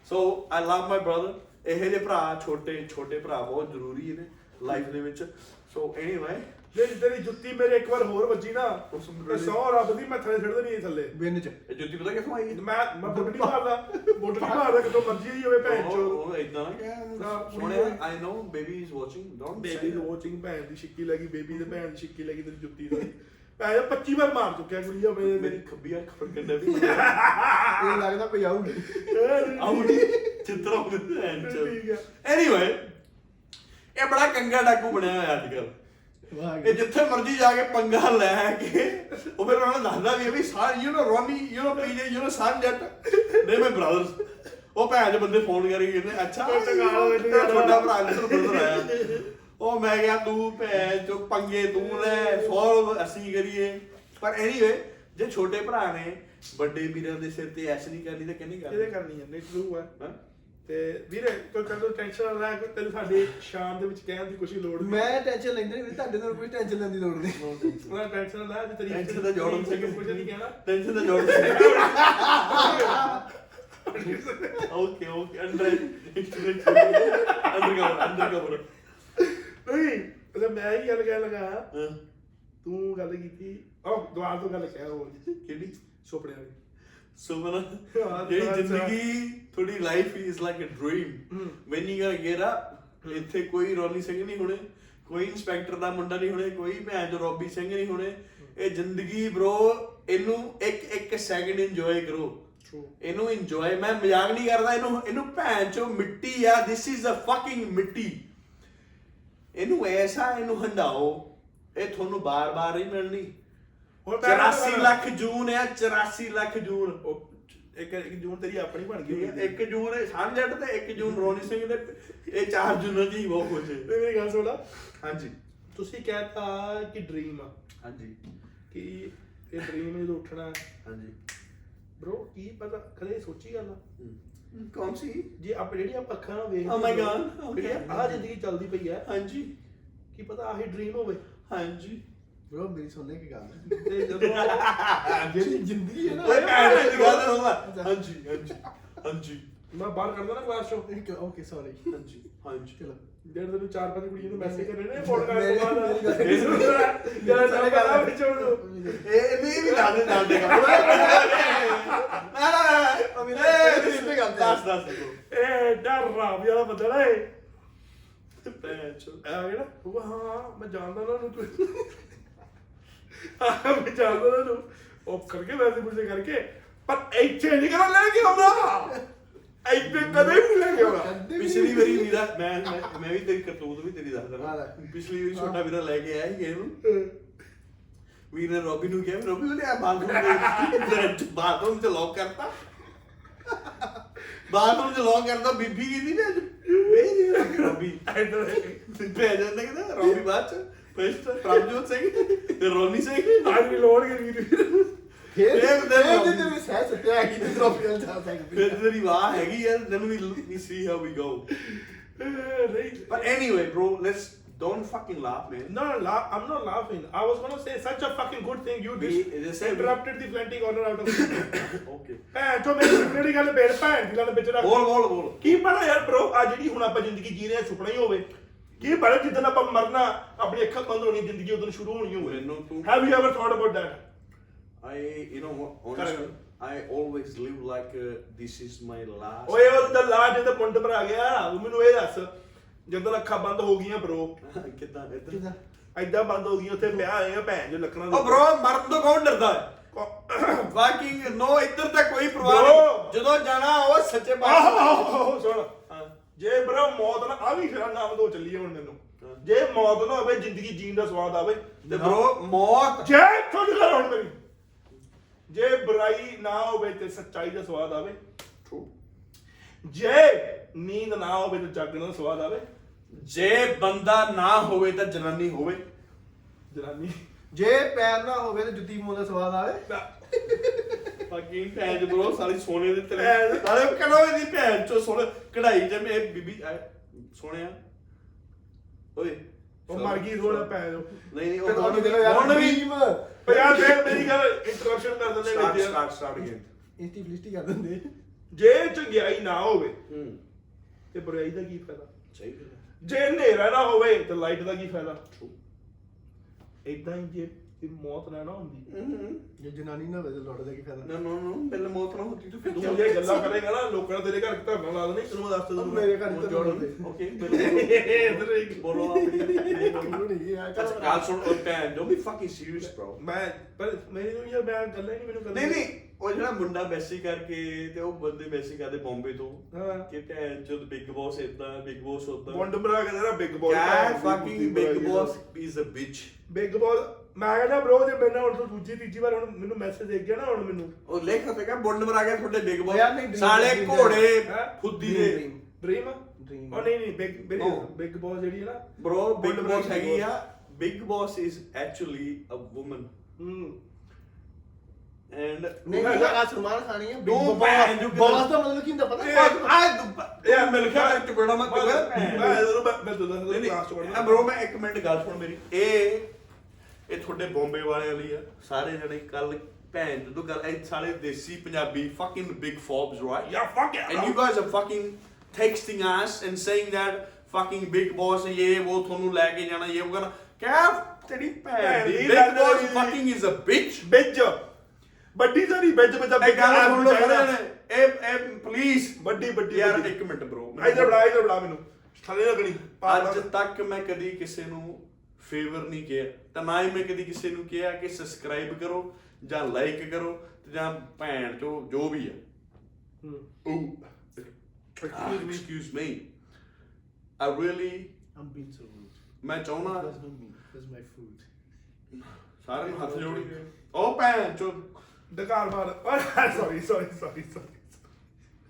ਸੋ ਆਈ ਲਵ ਮਾਈ ਬ੍ਰਦਰ ਇਹ ਜਿਹੇ ਭਰਾ ਛੋਟੇ ਛੋਟੇ ਭਰਾ ਬਹੁਤ ਜ਼ਰੂਰੀ ਨੇ ਲਾਈਫ ਦੇ ਵਿੱਚ। ਸੋ ਐਨੀਵੇ ਜੇ ਤੇਰੀ ਜੁੱਤੀ ਮੇਰੇ ਇੱਕ ਵਾਰ ਹੋਰ ਵੱਜੀ ਨਾ ਤੇ ਸੌ ਰੱਬ ਦੀ ਮੈਂ ਥੱਲੇ ਛੱਡ ਦੇਣੀ ਇਹ ਥੱਲੇ ਬਿੰਨ ਚ। ਇਹ ਜੁੱਤੀ ਪਤਾ ਕਿੱਥੋਂ ਆਈ ਮੈਂ ਮੈਂ ਬੁੱਟ ਨਹੀਂ ਮਾਰਦਾ ਨਹੀਂ ਮਾਰਦਾ ਕਿਤੋਂ ਮਰਜ਼ੀ ਹੀ ਹੋਵੇ ਭੈਣ ਚੋ। ਉਹ ਇਦਾਂ ਨਾ ਨਾ, ਕਹਿ ਸੋਹਣਿਆ I know baby is watching don't baby watching ਭੈਣ ਦੀ ਛਿੱਕੀ ਲੱਗੀ ਬੇਬੀ ਦੇ ਭੈਣ ਦੀ ਛਿੱਕੀ ਲੱਗੀ ਤੇਰੀ ਜੁੱਤੀ ਦਾ। ਭੈਣ 25 ਵਾਰ ਮਾਰ ਚੁੱਕਿਆ ਕੁੜੀਆ ਮੇਰੇ ਮੇਰੀ ਖੱਬੀ ਅੱਖ ਫੜਕਣ ਦੇ ਵੀ। ਇਹ ਲੱਗਦਾ ਕੋਈ ਆਊਗੀ ਆਉਣੀ ਚਿੱਤਰ ਆਉਂਦੇ ਭੈਣ ਚੋ। ਠੀਕ ਹੈ। ਐਨੀਵੇ ਇਹ ਬੜਾ ਕੰਗਾ ਡਾਕੂ ਬਣਿਆ ਹੋਇਆ ਅੱਜ ਕੱਲ੍ਹ। ਇਹ ਜਿੱਥੇ ਮਰਜੀ ਜਾ ਕੇ ਪੰਗਾ ਲੈ ਕੇ ਉਹ ਫਿਰ ਉਹਨਾਂ ਨੂੰ ਦੱਸਦਾ ਵੀ ਇਹ ਵੀ ਸਾਰ you know Roni you know PJ you know ਸਨ ਜੱਟ ਨੇ ਮੇ ਬ੍ਰਦਰਸ ਉਹ ਭੈਣ ਦੇ ਬੰਦੇ ਫੋਨ ਕਰੀ ਕਹਿੰਦੇ ਅੱਛਾ ਉਹ ਟਕਾ ਲਓ ਇਹਨੂੰ ਯਾਰ। ਤੁਹਾਡਾ ਭਰਾ ਅੰਦਰ ਬ੍ਰਦਰ ਆਇਆ ਉਹ ਮੈਂ ਕਿਹਾ ਤੂੰ ਭੈਣ ਚੋ ਪੰਗੇ ਤੂੰ ਲੈ ਸੋਲਵ ਅਸੀਂ ਕਰੀਏ ਪਰ ਐਨੀਵੇ ਜੇ ਛੋਟੇ ਭਰਾ ਨੇ ਵੱਡੇ ਵੀਰਾਂ ਦੇ ਸਿਰ ਤੇ ਐਸ਼ ਨਹੀਂ ਕਰਨੀ ਤਾਂ ਕਿੰਨੀ ਇਹਦੇ ਕਰਨੀ ਕਰਨੀ ਹੈ ਨਹੀਂ ਟਰੂ ਹੈ ਹਾਂ ਤੇ ਵੀਰੇ ਕੋਈ ਕਦੋਂ ਟੈਨਸ਼ਨ ਨਾ ਲੈ ਕੋਈ ਤੈਨੂੰ ਸਾਡੀ ਸ਼ਾਨ ਦੇ ਵਿੱਚ ਕਹਿਣ ਦੀ ਕੁਛ ਲੋੜ ਨਹੀਂ? ਮੈਂ ਟੈਨਸ਼ਨ ਲੈਂਦਾ ਨਹੀਂ ਤੁਹਾਡੇ ਨਾਲ ਕੋਈ ਟੈਨਸ਼ਨ ਲੈਣ ਦੀ ਲੋੜ ਨਹੀਂ। ਉਹਨਾਂ ਟੈਨਸ਼ਨ ਨਾ ਲੈ ਜੇ ਤੇਰੀ ਟੈਨਸ਼ਨ ਦਾ ਜੋੜਨ ਸਿੰਘ ਕੁਛ ਨਹੀਂ ਕਹਿਣਾ। ਟੈਨਸ਼ਨ ਦਾ ਜੋੜ okay okay under undercover undercover ਨਹੀਂ ਮਤਲਬ ਮੈਂ ਹੀ ਗੱਲ ਕਹਿ ਲਗਾ ਤੂੰ ਗੱਲ ਕੀਤੀ ਉਹ ਦੁਆਰ ਤੋਂ ਗੱਲ ਕਹਿ ਉਹ। ਕਿਹੜੀ? ਸੁਪਨੇ ਵਾਲੀ। ਸੁਮਨ ਜਿਹੜੀ। ਜ਼ਿੰਦਗੀ ਥੋੜੀ life is like a dream. When you gonna get up ਇੱਥੇ ਕੋਈ ਰੋਨੀ ਸਿੰਘ ਨਹੀਂ ਹੋਣੇ ਕੋਈ ਇੰਸਪੈਕਟਰ ਦਾ ਮੁੰਡਾ ਨਹੀਂ ਹੋਣੇ ਕੋਈ ਭੈਣ ਜੋ ਰੋਬੀ ਸਿੰਘ ਨਹੀਂ ਹੋਣੇ ਇਹ ਜ਼ਿੰਦਗੀ ਬ్రో ਇਹਨੂੰ ਇੱਕ ਇੱਕ ਸੈਕਿੰਡ ਇੰਜੋਏ ਕਰੋ. ਇਹਨੂੰ ਇੰਜੋਏ ਮੈਂ ਮਜ਼ਾਕ ਨਹੀਂ ਕਰਦਾ ਇਹਨੂੰ ਇਹਨੂੰ ਭੈਣ ਚੋ ਮਿੱਟੀ ਆ ਥਿਸ ਇਜ਼ ਅ ਫਕਿੰਗ ਮਿੱਟੀ ਇਹਨੂੰ ਐਸਾ ਇਹਨੂੰ ਹੰਡਾਓ ਇਹ ਤੁਹਾਨੂੰ ਬਾਰ-ਬਾਰ ਨਹੀਂ ਮਿਲਣੀ ਹੁਣ ਮੈਂ 84 ਲੱਖ ਜੂਨ ਆ 84 ਲੱਖ ਜੂਨ। ਉਹ ਇੱਕ ਇੱਕ ਜੂਨ ਤੇਰੀ ਆਪਣੀ ਬਣ ਗਈ ਹੋਈ। 1 ਜੂਨ ਸਮਝਟ ਤੇ 1 ਜੂਨ ਰੋਣੀ ਸਿੰਘ ਦੇ ਇਹ ਚਾਰ ਜੂਨਾਂ ਦੀ ਬਹੁਤ ਖੁਸ਼ ਹੈ। ਤੇ ਮੇਰੀ ਗੱਲ ਸੁਣਾ ਹਾਂਜੀ। ਤੁਸੀਂ ਕਹਿਤਾ ਕਿ ਡ੍ਰੀਮ ਆ। ਹਾਂਜੀ। ਕਿ ਇਹ ਡ੍ਰੀਮ ਜਦੋਂ ਉੱਠਣਾ ਹਾਂਜੀ। ਬ్రో ਕੀ ਪਤਾ? ਕਦੇ ਸੋਚੀ ਗੱਲ ਆ? ਕੌਣ ਸੀ? ਜੇ ਆਪ ਜਿਹੜੀ ਆਪਾਂ ਅੱਖਾਂ ਨਾਲ ਵੇਖਦੇ my God, okay. ਜਿਹੜੀ ਆਹ ਜ਼ਿੰਦਗੀ ਚੱਲਦੀ ਪਈ ਹੈ ਹਾਂਜੀ। ਕੀ ਪਤਾ ਆਹੀ ਡ੍ਰੀਮ ਹੋਵੇ। ਹਾਂਜੀ। ਬ్రో ਮੇਰੀ ਸੁਣਨੇ ਕੀ ਗੱਲ। ਤੇ ਜਦੋਂ ਜਿਹੜੀ ਜ਼ਿੰਦਗੀ ਹੈ ਨਾ। ਓਏ ਭੈਣ ਦੀ ਗੱਲ ਹੋਵਾ ਹਾਂਜੀ ਹਾਂਜੀ ਹਾਂਜੀ। ਮੈਂ ਬਾਹਰ ਕਰਦਾ ਨਾ ਕਲਾਸ ਚੋਂ। ਓਕੇ ਸੌਰੀ ਹਾਂਜੀ ਹਾਂਜੀ। ਚਲੋ। ਜਿਹੜੇ ਤੈਨੂੰ ਚਾਰ ਪੰਜ ਕੁੜੀਆਂ ਨੂੰ ਮੈਸੇਜ ਕਰ ਰਹੇ ਨੇ ਫੋਨ ਕਰਨ ਤੋਂ ਬਾਅਦ। ਗੱਲ- ਜਿਹੜਾ ਚੱਲ ਗਿਆ ਵਿੱਚ ਉਹਨੂੰ ਇਹ ਨਹੀਂ ਵੀ ਦੱਸ ਦੇ ਦੱਸ ਦੇ ਨਾ ਨਾ ਨਾ ਅਮੀ ਨਾ ਇਹ ਰਿਸ਼ਤੇ ਕਰਦੇ ਆ। ਦੱਸ ਦੱਸ ਇਹ ਡਰ ਰਾਮ ਵਾਲਾ ਬੰਦਾ ਨਾ ਇਹ। ਭੈਣ ਚੋ ਆ ਗਿਆ ਨਾ ਉਹ ਹਾਂ ਮੈਂ ਜਾਣਦਾ ਨਾ ਉਹਨੂੰ ਤੂੰ। ਹਾਂ ਮੈਂ ਜਾਣਦਾ ਨਾ ਉਹਨੂੰ ਉਹ ਕਰਕੇ ਵੈਸੇ ਪੁੱਛੇ ਕਰਕੇ ਪਰ ਇੱਥੇ ਨਹੀਂ ਕਰਾਂ ਲੈ ਕੇ ਆਉਂਦਾ। ਇੱਥੇ ਕਦੇ ਨਹੀਂ ਲੈ ਕੇ ਆਉਂਦਾ। ਪਿਛਲੀ ਵਾਰੀ ਵੀਰਾ ਮੈਂ ਮੈਂ- ਮੈਂ ਵੀ ਤੇਰੀ ਕਰਤੂਤ ਵੀ ਤੇਰੀ ਦੱਸ ਹਾਂ। ਦਵਾਂ ਲੈ। ਪਿਛਲੀ ਵਾਰੀ ਛੋਟਾ ਵੀਰਾ ਲੈ ਕੇ ਆਇਆ ਸੀ ਗੇਮ ਵੀਰ ਨੇ ਰੋਬੀ ਨੂੰ ਕਿਹਾ ਵੀ ਰੋਬੀ ਉਹਨੇ ਆ ਬਾਥਰੂਮ ਦੇ ਬਾਥਰੂਮ ਚ ਲੌਕ ਕਰਤਾ। ਬਾਥਰੂਮ ਚ ਲੌਕ ਕਰਤਾ ਬੀਬੀ ਕਹਿੰਦੀ ਨੇ ਵੇ ਰੋਬੀ ਇੱਧਰ ਪੈ ਜਾਂਦਾ ਕਹਿੰਦਾ ਰੋਬੀ ਬਾਅਦ ਚ। ਫਸਟ ਪ੍ਰਭਜੋਤ ਸਿੰਘ ਤੇ ਰੋਨੀ ਸਿੰਘ ਅੱਜ ਵੀ ਲੋੜ ਕੇ ਵੀਰ ਫੇਰ ਫੇਰ ਫੇਰ ਤੇ ਜੇ ਤੇਰੇ ਸਹਿ ਸੱਤਿਆ ਹੈਗੀ ਤੇ ਟਰੋਫੀ ਨਾਲ ਜਾ ਸਕਦੀ ਫਿਰ ਤੇਰੀ ਵਾਹ ਹੈਗੀ ਆ then we we see how we go ਨਹੀਂ but anyway bro let's don't fucking laugh man No, la- I'm not laughing. I was gonna say such a fucking good thing. You We- dis- they say we- interrupted the plenty corner out of. okay ਭੈਣ ਚੋ ਮੇਰੀ ਜਿਹੜੀ ਗੱਲ ਬੇੜ ਭੈਣ ਦੀ ਗੱਲ ਵਿੱਚ ਰੱਖ ਬੋਲ ਬੋਲ ਬੋਲ ਕੀ ਪਤਾ ਯਾਰ bro ਆ ਜਿਹੜੀ ਹੁਣ ਆਪਾਂ ਜ਼ਿੰਦਗੀ ਜੀ ਰਹੇ ਸੁਪਨਾ ਹੀ ਹੋਵੇ ਕੀ ਪਤਾ ਜਿੱਦਣ ਆਪਾਂ ਮਰਨਾ ਆਪਣੀ ਅੱਖਾਂ ਬੰਦ ਹੋਣੀ ਜ਼ਿੰਦਗੀ ਉਦੋਂ ਸ਼ੁਰੂ ਹੋਣੀ ਹੋਵੇ ਮੈਨੂੰ ਤੂੰ Have you ever thought about that? I, you know what, honestly, I always live like uh, this is my last. ਓਏ ਉਹ ਤਾਂ ਲਾਜ ਤੇ ਪੁੰਡ ਭਰਾ ਗਿਆ ਉਹ ਮੈਨੂੰ ਇਹ ਦੱਸ ਜਦੋਂ ਅੱਖਾਂ ਬੰਦ ਹੋ ਗਈਆਂ bro ਕਿੱਦਾਂ ਇੱਧਰ ਕਿਦਾਂ ਐਦਾਂ ਬੰਦ ਹੋ ਗਈਆਂ ਉੱਥੇ ਵਿਆਹ ਆਏ ਆ ਭੈਣ ਜੋ ਲੱਕੜਾਂ ਉਹ bro ਮਰਨ ਤੋਂ ਕੌਣ ਡਰਦਾ ਹੈ ਵਾਕਿੰਗ ਨੋ ਇੱਧਰ ਤਾਂ ਕੋਈ ਪਰਵਾਹ Bro. ਨਹੀਂ ਜਦੋਂ ਜਾਣਾ ਉਹ ਸੱਚੇ ਪਾਤਸ਼ਾਹ ਆਹੋ ਸੁਣ ਹਾਂ। ਜੇ ਬਰੋ ਮੌਤ ਨਾ ਆ ਵੀ ਫਿਰ ਨਾਮ ਦੋ ਚੱਲੀ ਹੁਣ ਮੈਨੂੰ। ਜੇ ਮੌਤ ਨਾ ਹੋਵੇ ਜ਼ਿੰਦਗੀ ਜੀਣ ਦਾ ਸਵਾਦ ਆਵੇ ਤੇ bro ਮੌਤ ਜੇ ਤੁਹਾਡੀ ਗੱਲ ਹੁਣ ਮੇਰੀ। ਜੇ ਬੁਰਾਈ ਨਾ ਹੋਵੇ ਤੇ ਸੱਚਾਈ ਦਾ ਸਵਾਦ ਆਵੇ। ਜੇ ਨੀਂਦ ਨਾ ਹੋਵੇ ਤਾਂ ਜਾਗਣ ਦਾ ਸਵਾਦ ਆਵੇ। ਜੇ ਬੰਦਾ ਨਾ ਹੋਵੇ ਤਾਂ ਜਨਾਨੀ ਹੋਵੇ। ਜਨਾਨੀ। ਜੇ ਪੈਰ ਨਾ ਹੋਵੇ ਤੇ ਜੁੱਤੀ ਮੋਂ ਦਾ ਸਵਾਦ ਆਵੇ। ਫਕਿੰਗ ਭੈਣ ਬਰੋ ਸਾਲੀ ਸੋਨੇ ਦੇ ਤਲੇ ਭੈਣ। ਅਰੇ ਕੜੋਏ ਦੀ ਭੈਣ ਚੋ ਸੋਨੇ ਕਢਾਈ ਜਿਵੇਂ ਇਹ ਬੀਬੀ ਸੋਹਣਿਆ। ਓਏ ਉਹ ਮਰ ਗਈ ਥੋੜਾ ਪੈ ਜੋ ਨਹੀਂ ਨਹੀਂ ਉਹ ਉਹਨੂੰ ਹੁਣ ਦੇਖੋ ਯਾਰ ਹੁਣ ਵੀ ਪਰ ਯਾਰ ਦੇਖ ਮੇਰੀ ਗੱਲ ਇੰਟਰਰਪਸ਼ਨ ਕਰ ਦਿੰਦੇ ਵਿੱਚ ਸਟਾਰਟ ਸਟਾਰਟ ਅਗੇਨ ਇੰਸਟੀ ਫਲਿਸਟੀ ਕਰ ਦਿੰਦੇ। ਜੇ ਚੰਗਿਆਈ ਨਾ ਹੋਵੇ ਹੂੰ। ਤੇ ਬੁਰਾਈ ਦਾ ਕੀ ਫਾਇਦਾ? ਸਹੀ ਗੱਲ ਜੇ ਹਨੇਰਾ ਨਾ ਹੋਵੇ ਤੇ ਲਾਈਟ ਦਾ ਕੀ ਫਾਇਦਾ? ਇਦਾਂ ਹੀ ਜੇ ਇਹ ਮੌਤ ਨਾ ਨਾ ਹੁੰਦੀ। ਹੂੰ ਜੇ ਜਨਾਨੀ ਨਾ ਹੋਵੇ ਤੇ ਲੁੱਟ ਦਾ ਕੀ ਫਾਇਦਾ? ਨਾ ਨਾ ਨਾ ਬਿੱਲ ਮੌਤ ਨਾ ਹੁੰਦੀ ਤਾਂ ਫਿਰ ਤੂੰ ਜੇ ਗੱਲਾਂ ਕਰੇਗਾ ਨਾ ਲੋਕਾਂ ਨੇ ਤੇਰੇ ਘਰ ਧਰਨਾ ਲਾ ਦੇਣਾ ਤੈਨੂੰ ਮੈਂ ਦੱਸ ਦੂੰਗਾ ਮੇਰੇ ਘਰ ਤੇ ਲੁੱਟਦੇ ਓਕੇ ਇੱਧਰ ਇੱਕ- ਬੋਲੋ ਆਪਣੀ। ਬੋਲੂ ਨਹੀਂ ਆ ਅੱਛਾ ਗੱਲ ਸੁਣ ਉਹ ਭੈਣ don't be fucking serious bro ਮੈਂ ਪਰ ਮੈਨੂੰ ਯਾਰ ਮੈਂ ਗੱਲਾਂ ਹੀ ਨਹੀਂ ਮੈਨੂੰ ਨਹੀਂ ਨਹੀਂ ਉਹ ਜਿਹੜਾ ਮੁੰਡਾ ਮੈਸੀ ਕਰਕੇ ਤੇ ਉਹ ਬੰਦੇ ਮੈਸੀ ਕਰਦੇ ਬੰਬੇ ਤੋਂ ਹਾਂ। ਕਿ ਭੈਣ ਚੋਦ ਬਿਗ ਬੌਸ ਇਦਾਂ ਬਿਗ ਬੌਸ ਉਦਾਂ ਬੌਂਡ ਬਰਾ ਕਹਿੰਦਾ ਨਾ ਬਿਗ ਬੌਸ ਕਿਆ fucking Bigg Boss is a bitch Bigg Boss ਮੈਂ ਕਹਿੰਦਾ ਬ్రో ਜੇ ਮੇਰੇ ਨਾਲ ਹੁਣ ਤੋਂ ਦੂਜੀ ਤੀਜੀ ਵਾਰ ਹੁਣ ਮੈਨੂੰ ਮੈਸੇਜ ਦੇ ਗਿਆ ਨਾ ਹੁਣ ਮੈਨੂੰ ਉਹ ਲਿਖ ਸਕਾ ਬੋਲ ਨੰਬਰ ਆ ਗਿਆ ਤੁਹਾਡੇ ਬਿਗ ਯਾਰ ਨਹੀਂ, ਬੋਸ dream ਸਾਲੇ dream ਘੋੜੇ ਹੈਂ? ਫੁੱਦੀ ਦੇ Dream, ਡ੍ਰੀਮ dream। ਉਹ ਨਹੀਂ ਨਹੀਂ ਬਿਗ ਬਿਗ ਉਹ। ਬਿਗ ਬੌਸ ਜਿਹੜੀ ਹੈ ਨਾ bro Bigg Big Boss Boss ਹੈਗੀ ਆ Bigg Boss is actually a woman ਹੂੰ ਐਂਡ ਨਹੀਂ ਨਹੀਂ ਆ ਸਲਮਾਨ ਖਾਨ ਹੀ ਆ ਬਿਗ ਤੂੰ ਭੈਣ ਚੋਦ ਕਿੱਦਾਂ- ਬੋਸ ਦਾ ਮਤਲਬ ਕੀ ਹੁੰਦਾ ਪਤਾ ਇਹ- ਆ ਇਹ ਮਿਲ ਗਿਆ ਇੱਕ ਬੇੜਾ ਮੈਂ ਮੈਂ ਮੈਂ ਮੈਂ ਮੈਂ ਦੱਸ ਨਹੀਂ, ਨਹੀਂ, ਦੱਸ ਲਾਸਟ ਵਰਡ ਮੈਂ ਬ్రో ਮੈਂ ਇੱਕ ਮਿੰਟ ਗੱਲ ਸੁਣ ਮੇਰੀ ਇਹ ਇਹ ਤੁਹਾਡੇ ਬੰਬੇ ਵਾਲਿਆਂ ਲਈ ਆ। ਸਾਰੇ ਜਣੇ ਕੱਲ ਭੈਣ ਜਦੋਂ ਗੱਲ ਇਹ ਸਾਰੇ desi Punjabi fucking big fobs right? ਯਾ ਫੱਕ ਯਾ and you guys are fucking texting us and saying that fucking big boss ਇਹ ਉਹ ਤੁਹਾਨੂੰ ਲੈ ਕੇ ਜਾਣਾ ਇਹ ਉਹ ਕਰਨਾ। ਕਿਆ ਤੇਰੀ ਭੈਣ ਦੀ big boss fucking is a bitch ਬਿੱਜ ਵੱਡੀ ਸਾਰੀ ਬਿੱਜ ਬਿੱਜ ਇਹ ਗੱਲ ਸੁਣ ਲਓ ਇਹ ਇਹ ਪਲੀਜ਼ ਵੱਡੀ ਵੱਡੀ ਯਾਰ। ਇੱਕ ਮਿੰਟ ਬ్రో ਇਧਰ ਬੜਾ ਇਧਰ ਬੜਾ ਮੈਨੂੰ। ਥੱਲੇ ਲੱਗਣੀ। ਅੱਜ ਤੱਕ ਮੈਂ ਕਦੀ ਕਿਸੇ ਨੂੰ ਫੇਵਰ ਨਹੀਂ ਕਿਹਾ। ਤਾਂ ਨਾ ਹੀ ਮੈਂ ਕਦੀ ਕਿਸੇ ਨੂੰ ਕਿਹਾ ਕਿ ਸਬਸਕ੍ਰਾਈਬ ਕਰੋ ਜਾਂ ਲਾਈਕ ਕਰੋ ਤੇ ਜਾਂ ਭੈਣ ਚੋ ਜੋ ਵੀ ਆ। Me excuse me I really I'm being so rude. ਮੈਂ ਚਾਹੁੰਦਾ not me. That's my food. ਸਾਰਿਆਂ ਨੂੰ ਹੱਥ ਜੋੜ। ਉਹ ਭੈਣ ਚੋ। ਡਕਾਰ ਮਾਰ ਸੌਰੀ ਸੌਰੀ ਸੌਰੀ ਸੌਰੀ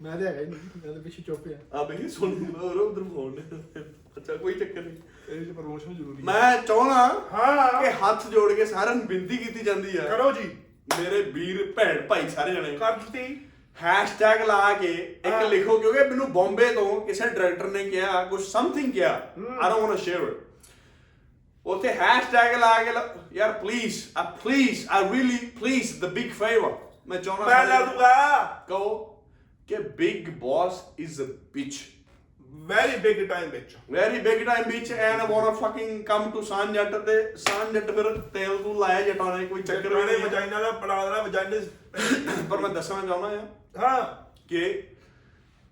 ਮੈਂ ਤੇ ਹੈਗਾ ਨਹੀਂ। ਮੈਂ ਤਾਂ ਪਿੱਛੇ ਚੁੱਪ ਆ। ਆ ਬਈ ਸੁਣ ਲੋ ਉਧਰ ਫੋਨ ਅੱਛਾ ਕੋਈ ਚੱਕਰ ਨਹੀਂ। ਇਹ ਚ ਪ੍ਰਮੋਸ਼ਨ ਜ਼ਰੂਰੀ ਹੈ ਮੈਂ ਚਾਹੁੰਦਾ ਹਾਂ। ਕਿ ਹੱਥ ਜੋੜ ਕੇ ਸਾਰਿਆਂ ਨੂੰ ਬੇਨਤੀ ਕੀਤੀ ਜਾਂਦੀ ਆ। ਕਰੋ ਜੀ। ਮੇਰੇ ਵੀਰ ਭੈਣ ਭਾਈ ਸਾਰੇ ਜਣੇ। ਕਰ ਦਿੱਤੀ। ਹੈਸ਼ਟੈਗ ਲਾ ਕੇ ਇੱਕ ਹਾਂ। ਲਿਖੋ ਕਿਉਂਕਿ ਮੈਨੂੰ ਬੰਬੇ ਤੋਂ ਕਿਸੇ ਡਾਇਰੈਕਟਰ ਨੇ ਕਿਹਾ ਕੁਝ ਸਮਥਿੰਗ ਕਿਹਾ। I don't want to share it ਉਥੇ ਹੈਸ਼ਟੈਗ ਲਾ ਕੇ ਯਾਰ ਪਲੀਜ਼ ਆ ਪਲੀਜ਼ ਆ really please the big favour ਮੈਂ ਚਾਹੁੰਦਾ ਮੈਂ ਲਾ ਦੂੰਗਾ। ਕਹੋ ਕਿ Bigg Boss is a bitch very big time ਵਿੱਚ। Very big time I want to fucking come to ਸਾਨ ਜੱਟ ਤੇ ਸਾਨ ਜੱਟ ਫਿਰ ਤੇਲ ਤੂੰ ਲਾਇਆ ਜਟਾਂ ਨੇ ਕੋਈ ਚੱਕਰ ਵੀ ਚੱਕਰਾਣੇ ਨਹੀਂ ਵਜਾਈਨਾ ਦਾ ਪੜਾ ਦੇਣਾ ਵਜਾਈਨੇ ਪਰ ਮੈਂ ਦੱਸਣਾ ਚਾਹੁੰਦਾ ਆ ਹਾਂ। ਕਿ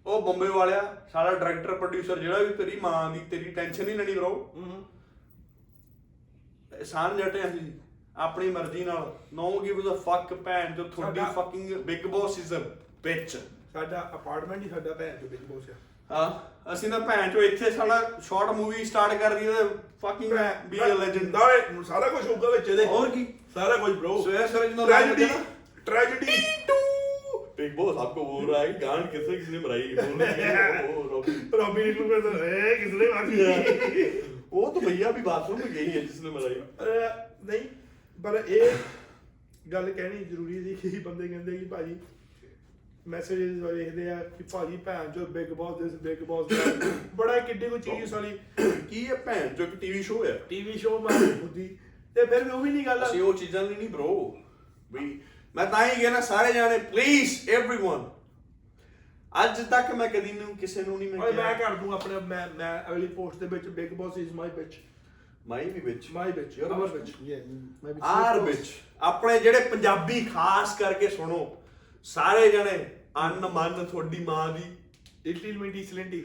ਉਹ ਬੰਬੇ ਵਾਲਿਆ ਸਾਡਾ ਡਾਇਰੈਕਟਰ ਪ੍ਰੋਡਿਊਸਰ ਜਿਹੜਾ ਵੀ ਤੇਰੀ ਮਾਂ ਦੀ ਤੇਰੀ ਟੈਨਸ਼ਨ ਨਹੀਂ ਲੈਣੀ ਬ్రో ਸਾਨ ਜੱਟੇ ਅਸੀਂ ਆਪਣੀ ਮਰਜ਼ੀ ਨਾਲ। ਨੋ ਗਿਵਸ ਅ ਫੱਕ ਭੈਣ ਜੋ ਤੁਹਾਡੀ ਸਾਡਾ- fucking Bigg Boss is a bitch ਸਾਡਾ ਅਪਾਰਟਮੈਂਟ ਹੀ ਸਾਡਾ ਭੈਣ ਚੋ ਬਿਗ ਬੋਸ ਆ। ਹਾਂ ਅਸੀਂ ਤਾਂ ਭੈਣ ਚੋ ਇੱਥੇ ਸਾਡਾ ਸ਼ਾਰਟ ਮੂਵੀ ਸਟਾਰਟ ਕਰ ਦਈਏ ਤੇ ਫਕਿੰਗ ਬੀ ਅ ਲੈਜੈਂਡ ਦਾ ਹੁਣ ਸਾਰਾ ਕੁਝ ਹੋਊਗਾ ਵਿੱਚ ਇਹਦੇ। ਹੋਰ ਕੀ? ਸਾਰਾ ਕੁਝ ਬ్రో ਸਵੇਰ ਸਵੇਰ ਜਦੋਂ ਟ੍ਰੈਜੇਡੀ ਟ੍ਰੈਜੇਡੀ ਬਿਗ ਬੋਸ ਆਪਕੋ ਬੋਲ रहा है ਗਾਂਡ ਕਿਸੇ ਕਿਸ ਨੇ ਮਰਾਈ ਬੋਲ ਰੌਬੀ ਨਿਕਲ ਪਿਆ ਤਾਂ ਏ ਕਿਸ ਨੇ ਮਾਰੀ ਉਹ ਤਾਂ ਭਈਆ ਵੀ ਬਾਥਰੂਮ ਵਿੱਚ ਗਈ ਹੈ ਜਿਸ ਨੇ ਮਰਾਈ ਨਹੀਂ ਪਰ ਇਹ ਗੱਲ ਕਹਿਣੀ ਜ਼ਰੂਰੀ ਸੀ ਕਿ ਬੰਦੇ ਕਹਿੰਦੇ ਕਿ ਭਾਜੀ ਮੈਸੇजेस ਵੇਖਦੇ ਆ ਕਿ ਭਾਜੀ ਭੈਣ ਜੋ Bigg Boss this Bigg Boss ਬੜਾ ਕਿੱਡੀ ਕੋਈ ਚੀਜ਼ ਵਾਲੀ ਕੀ ਇਹ ਭੈਣ ਜੋ ਇੱਕ ਟੀਵੀ ਸ਼ੋਅ ਹੈ ਟੀਵੀ ਸ਼ੋਅ ਮਾਰੀ ਬੁੱਧੀ ਤੇ ਫਿਰ ਉਹ ਵੀ ਨਹੀਂ ਗੱਲ ਅਸੀਂ ਉਹ ਚੀਜ਼ਾਂ ਨਹੀਂ ਨਹੀਂ bro ਵੀ ਮੈਂ ਤਾਂ ਹੀ ਕਹਿਣਾ ਸਾਰੇ ਜਾਣੇ ਪਲੀਜ਼ एवरीवन ਅੱਜ ਤੱਕ ਮੈਂ ਕਦੀ ਨੂੰ ਕਿਸੇ ਨੂੰ ਨਹੀਂ ਓਏ ਮੈਂ ਮਿਲਿਆ ਕਰ ਦੂੰ ਆਪਣੇ ਮੈਂ ਮੈਂ ਅਗਲੀ ਪੋਸਟ ਦੇ ਵਿੱਚ Bigg Boss is my bitch my ਵੀ ਵਿੱਚ my bitch your are bitch Yeah, maybe are ਵਿੱਚ ਆਪਣੇ ਜਿਹੜੇ ਪੰਜਾਬੀ ਖਾਸ ਕਰਕੇ ਸੁਣੋ ਸਾਰੇ ਜਣੇ ਅੰਨ ਮੰਨ ਤੁਹਾਡੀ ਮਾਂ ਦੀ। ਇਟਲੀ ਮਿੰਟੀ ਸਲਿੰਟੀ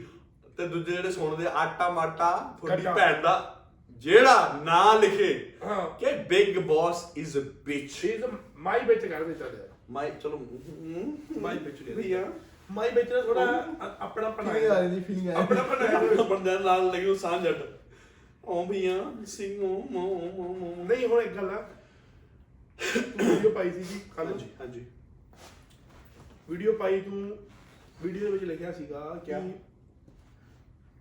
ਤੇ ਦੂਜੇ ਜਿਹੜੇ ਸੁਣਦੇ ਆਟਾ ਮਾਟਾ ਤੁਹਾਡੀ ਕੱਟਾ। ਭੈਣ ਦਾ ਜਿਹੜਾ ਨਾਂ ਲਿਖੇ ਹਾਂ। ਕਿ Bigg Boss is a bitch is my bitch ਕਰ ਦੇ ਚੱਲਿਆ ਮਾਈ ਚਲੋ ਮਾਈ ਬਿਚ ਭਈਆ ਮਾਈ ਬਿਚ ਦਾ ਥੋੜਾ ਆਪਣਾ Feeling ਆ ਰਹੀ ਸੀ, feeling ਆ ਆਪਣਾ ਪਣਾ ਬੰਦੇ ਨਾਲ ਲੱਗੇ ਉਹ ਸਾਂਝ ਜੱਟ ਓ ਭਈਆ ਸਿੰਘ ਓ ਮੋ ਮੋ ਮੋ ਨਹੀਂ ਹੁਣ ਇੱਕ ਗੱਲ ਆ। ਵੀਡੀਓ ਪਾਈ ਸੀ ਜੀ ਕੱਲ ਹਾਂਜੀ ਹਾਂਜੀ। ਵੀਡੀਓ ਪਾਈ ਤੂੰ ਵੀਡੀਓ ਦੇ ਵਿੱਚ ਲਿਖਿਆ ਸੀਗਾ ਕਿਆ? ਕਿ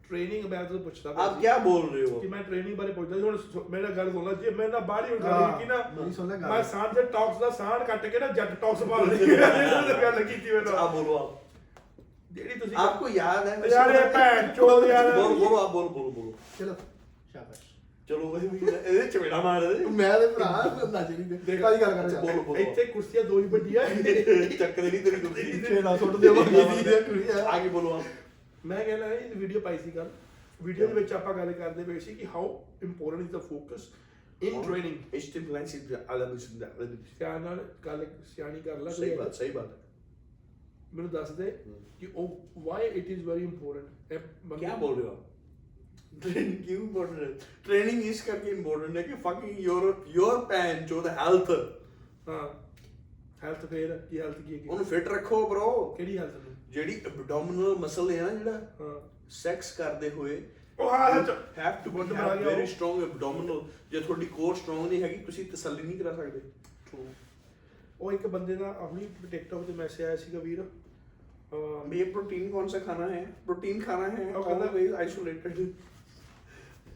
ਟ੍ਰੇਨਿੰਗ ਮੈਂ ਤੁਹਾਨੂੰ ਪੁੱਛਦਾ आप क्या बोल रहे हो ਕਿ ਮੈਂ ਟ੍ਰੇਨਿੰਗ ਬਾਰੇ ਪੁੱਛਦਾ ਸੀ ਹੁਣ ਸੁ- ਮੇਰਾ ਗੱਲ ਸੁਣ ਲੈ ਜੇ ਮੈਂ ਨਾ ਬਾਹਰ ਹੀ ਹਾਂ, ਉਠਾ ਲਈ ਕਿ ਨਾ ਮੇਰੀ ਸੁਣ ਲੈ ਗੱਲ। ਮੈਂ ਸਾਂਝ ਦੇ ਟਾਕਸ ਦਾ ਸਾਂਝ ਕੱਟ ਕੇ ਨਾ ਜੱਟ ਟਾਕਸ ਪਾ ਲਈ ਇਹ ਗੱਲ ਕੀਤੀ ਮੈਨੂੰ आप बोलो आप ਜਿਹੜੀ ਤੁਸੀਂ आपको याद है ਯਾਰ ਇਹ ਭੈਣ ਚੋਦ ਯਾਰ बोलो बोलो आप बोलो बोलो बोलो ਚਲੋ ਸ਼ਾਬਾਸ਼ ਚਲੋ ਵਹੀ ਵੀ ਇਹਦੇ ਚਵੇੜਾ ਮਾਰਦੇ ਮੈਂ ਤੇ ਭਰਾ ਨੱਚ ਨਹੀਂ ਦੇ ਕਾਹਦੀ ਗੱਲ ਕਰ ਬੋਲੋ, ਬੋਲੋ। ਇੱਥੇ ਕੁਰਸੀਆਂ ਦੋ ਹੀ ਵੱਡੀਆਂ। ਚੱਕਦੇ ਨਹੀਂ ਤੇਰੀ ਕੁੜੀ ਪਿੱਛੇ ਨਾ ਸੁੱਟ ਦੇ ਬਾਕੀ ਦੀ ਦੀ ਕੁੜੀ ਆ। ਆਗੇ ਬੋਲੋ ਆਪ। ਮੈਂ ਕਹਿੰਦਾ ਇਹ ਵੀਡੀਓ ਪਾਈ ਸੀ ਕੱਲ ਵੀਡੀਓ ਦੇ ਵਿੱਚ ਆਪਾਂ ਗੱਲ ਕਰਦੇ ਪਏ ਸੀ ਕਿ how important is the focus in training HTML ਸੀ ਅਲੱਗ ਹੁੰਦਾ ਅਲੱਗ ਸਿਆਣ ਨਾਲ ਗੱਲ ਸਿਆਣੀ ਕਰ ਲਾ ਕੋਈ ਸਹੀ ਗੱਲ। ਬਾਤ ਸਹੀ ਬਾਤ। ਹੈ ਮੈਨੂੰ ਦੱਸ ਦੇ ਕਿ ਉਹ why it is very important ਕੀ ਬੋਲ ਰਹੇ ਹੋ? ਆਪ? ट्रेनिंग क्यों इम्पोर्टेंट है ट्रेनिंग इस करके इम्पोर्टेंट है कि फकिंग योर योर पैन जो द हेल्थ ਹਾਂ ਹੈਲਥ ਫੇਰ ਕੀ ਹੈਲਥ ਕੀ ਕੀ ਉਹਨੂੰ ਫਿਟ ਰੱਖੋ bro ਕਿਹੜੀ ਹੈਲਥ ਨੂੰ ਜਿਹੜੀ ਐਬਡੋਮਿਨਲ ਮਸਲ ਹੈ ਨਾ ਜਿਹੜਾ ਹਾਂ ਸੈਕਸ ਕਰਦੇ ਹੋਏ ਉਹ ਹਾਲਤ ਹੈਵ ਟੂ ਗੁੱਡ ਬੀ ਬਣਾ ਗਿਆ ਵੈਰੀ ਉਹ। ਸਟਰੋਂਗ ਐਬਡੋਮਿਨਲ ਜੇ ਤੁਹਾਡੀ ਕੋਰ ਸਟਰੋਂਗ ਨਹੀਂ ਹੈਗੀ ਤੁਸੀਂ ਤਸੱਲੀ ਨਹੀਂ ਕਰਾ ਸਕਦੇ ਉਹ ਇੱਕ ਬੰਦੇ ਦਾ ਆਪਣੀ ਟਿਕਟੌਕ ਤੇ ਮੈਸੇਜ ਆਇਆ ਸੀਗਾ ਵੀਰ ਅਹ ये प्रोटीन कौन सा खाना है प्रोटीन खाना है और कहता- ऑलवेज आइसोलेटेड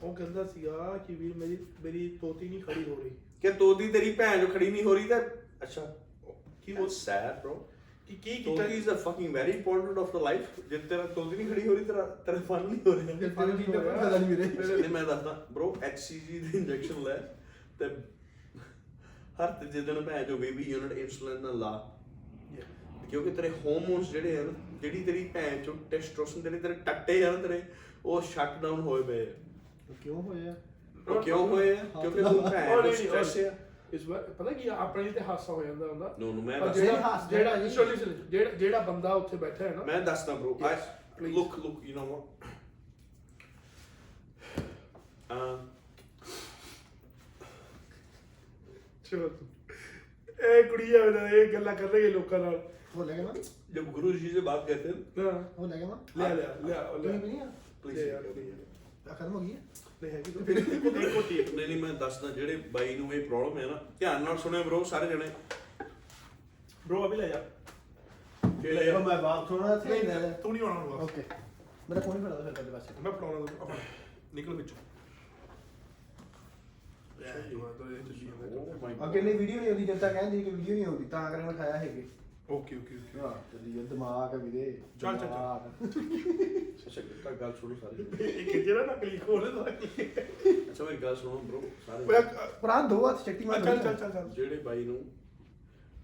ਉਹ ਕਹਿੰਦਾ ਸੀਗਾ ਕਿ ਵੀਰ ਮੇਰੀ ਮੇਰੀ ਤੋਤੀ ਨਹੀਂ ਖੜੀ ਹੋ ਰਹੀ। ਕਿ ਤੋਤੀ ਤੇਰੀ ਭੈਣ ਜੋ ਖੜੀ ਨਹੀਂ ਹੋ ਰਹੀ ਤਾਂ ਅੱਛਾ। ਕੀ ਉਹ ਸੈਡ bro. ਕਿ ਕੀ ਕੀਤਾ? ਤੋਤੀ is a fucking very important of the life ਜੇ ਤੇਰਾ ਤੋਤੀ ਨਹੀਂ ਖੜੀ ਹੋ ਰਹੀ ਤੇਰਾ ਤੇਰਾ ਫਨ ਨਹੀਂ ਹੋ ਰਿਹਾ। ਤੇ ਫਨ ਨਹੀਂ ਹੋ ਰਿਹਾ ਪਤਾ ਨਹੀਂ ਮੇਰੇ ਨਹੀਂ ਮੈਂ ਦੱਸਦਾ bro HCG ਦੀ ਇੰਜੈਕਸ਼ਨ ਲੈ ਤੇ ਹਰ ਤੀਜੇ ਦਿਨ ਭੈਣ ਜੋ ਬੇਬੀ ਯੂਨਿਟ ਇਨਸੂਲਿਨ ਨਾਲ ਲਾ। ਕਿਉਂਕਿ ਤੇਰੇ ਹਾਰਮੋਨਸ ਜਿਹੜੇ ਆ ਜਿਹੜੀ ਤੇਰੀ ਭੈਣ ਚੋ ਟੈਸਟੋਸਟਰਨ ਦੇ ਤੇਰੇ ਟੱਟੇ ਆ ਤੇਰੇ ਉਹ ਸ਼ਟ ਡਾਊਨ ਹੋਏ ਪਏ ਆ। ਉਹ ਕਿਉਂ ਹੋਇਆ ਉਹ ਕਿਉਂ ਹੋਏ ਆ ਕਿਉਂਕਿ ਤੂੰ ਭੈਣ ਦਾ ਸਟ੍ਰੈਸ ਆ ਇਸ ਵਾਰ ਪਤਾ ਕੀ ਆ, ਆਪਣੇ ਤੇ ਹਾਸਾ ਹੋ ਜਾਂਦਾ ਹੁੰਦਾ ਨੋ ਨੋ ਮੈਂ ਪਰ ਦੱਸ ਜਿਹੜਾ ਹਾਸਾ ਜਿਹੜਾ ਨਹੀਂ। ਸੁਣੀ ਸੁਣੀ, ਜਿਹੜਾ ਜਿਹੜਾ ਬੰਦਾ ਉੱਥੇ ਬੈਠਾ ਹੈ ਨਾ ਮੈਂ ਦੱਸਦਾ bro I Yes, please. look look you know what? ਅਮ, ਚਲੋ ਇਹ ਕੁੜੀ ਆ ਨਾ ਇਹ ਗੱਲਾਂ ਕਰ ਰਹੀ ਹੈ ਲੋਕਾਂ ਨਾਲ हो लगे ना जब गुरु जी से बात करते हैं ਨਾ हो लगे ना ਲੈ ਲਿਆ ਲਿਆ ਉਹ ਲੈ। ਤੁਸੀਂ ਵੀ ਨਹੀਂ ਆ? Please, ਲੈ ਯਾਰ, ਲੈ ਯਾਰ। ਆ ਖਤਮ ਹੋ ਗਈ ਹੈ? ਨਹੀਂ ਹੈਗੀ ਤੂੰ ਤੇਰੀ ਇੱਕ ਕੋਟੀ ਹੈ ਨਹੀਂ ਨਹੀਂ ਮੈਂ ਦੱਸਦਾ ਜਿਹੜੇ ਬਾਈ ਨੂੰ ਇਹ ਪ੍ਰੋਬਲਮ ਹੈ ਨਾ ਧਿਆਨ ਨਾਲ ਸੁਣਿਓ ਬ్రో ਸਾਰੇ ਜਣੇ। ਬ్రో ਅਭੀ ਲੈ ਜਾ। ਕਿਹੜੇ ਉਹ ਮੈਂ ਬਾਪ ਥੋੜਾ ਨਹੀਂ ਨਹੀਂ, ਤੂੰ ਨਹੀਂ ਆਉਣਾ ਹੁਣ ਓਕੇ ਮੇਰਾ ਫੋਨ ਹੀ ਫੜਾ ਦੋ ਫਿਰ ਤੁਹਾਡੇ ਪਾਸੇ। ਮੈਂ ਪੜਾਉਣਾ ਤੂੰ ਆਪਣਾ। ਨਿਕਲ ਵਿੱਚੋਂ। ਅੱਗੇ ਨਹੀਂ ਵੀਡੀਓ ਨਹੀਂ ਆਉਂਦੀ ਜਨਤਾ ਕਹਿੰਦੀ ਕਿ ਵੀਡੀਓ ਨਹੀਂ ਆਉਂਦੀ ਤਾਂ ਕਰਕੇ ਮੈਂ ਖਾਇਆ ਹੈਗੇ। ਓਕੇ ਓਕੇ ਓਕੇ ਹਾਂ ਚੱਲੀ ਦਿਮਾਗ ਹੈ ਵੀਰੇ ਚੱਲ, ਚੱਲ, ਚੱਲ। ਦਿਮਾਗ। ਅੱਛਾ ਤਾਂ ਗੱਲ ਸੁਣੋ ਸਾਰੇ। ਇਹ ਜਿਹੜਾ ਨਕਲੀ ਖੋਲ ਦਾ ਅੱਛਾ ਮੇਰੀ ਗੱਲ ਸੁਣੋ ਬ్రో ਸਾਰੇ। ਭਰਾ ਦੋ ਹੱਥ ਚੱਟੀ ਮਾਰ ਚੱਲ ਚੱਲ ਚੱਲ ਚੱਲ। ਜਿਹੜੇ ਬਾਈ ਨੂੰ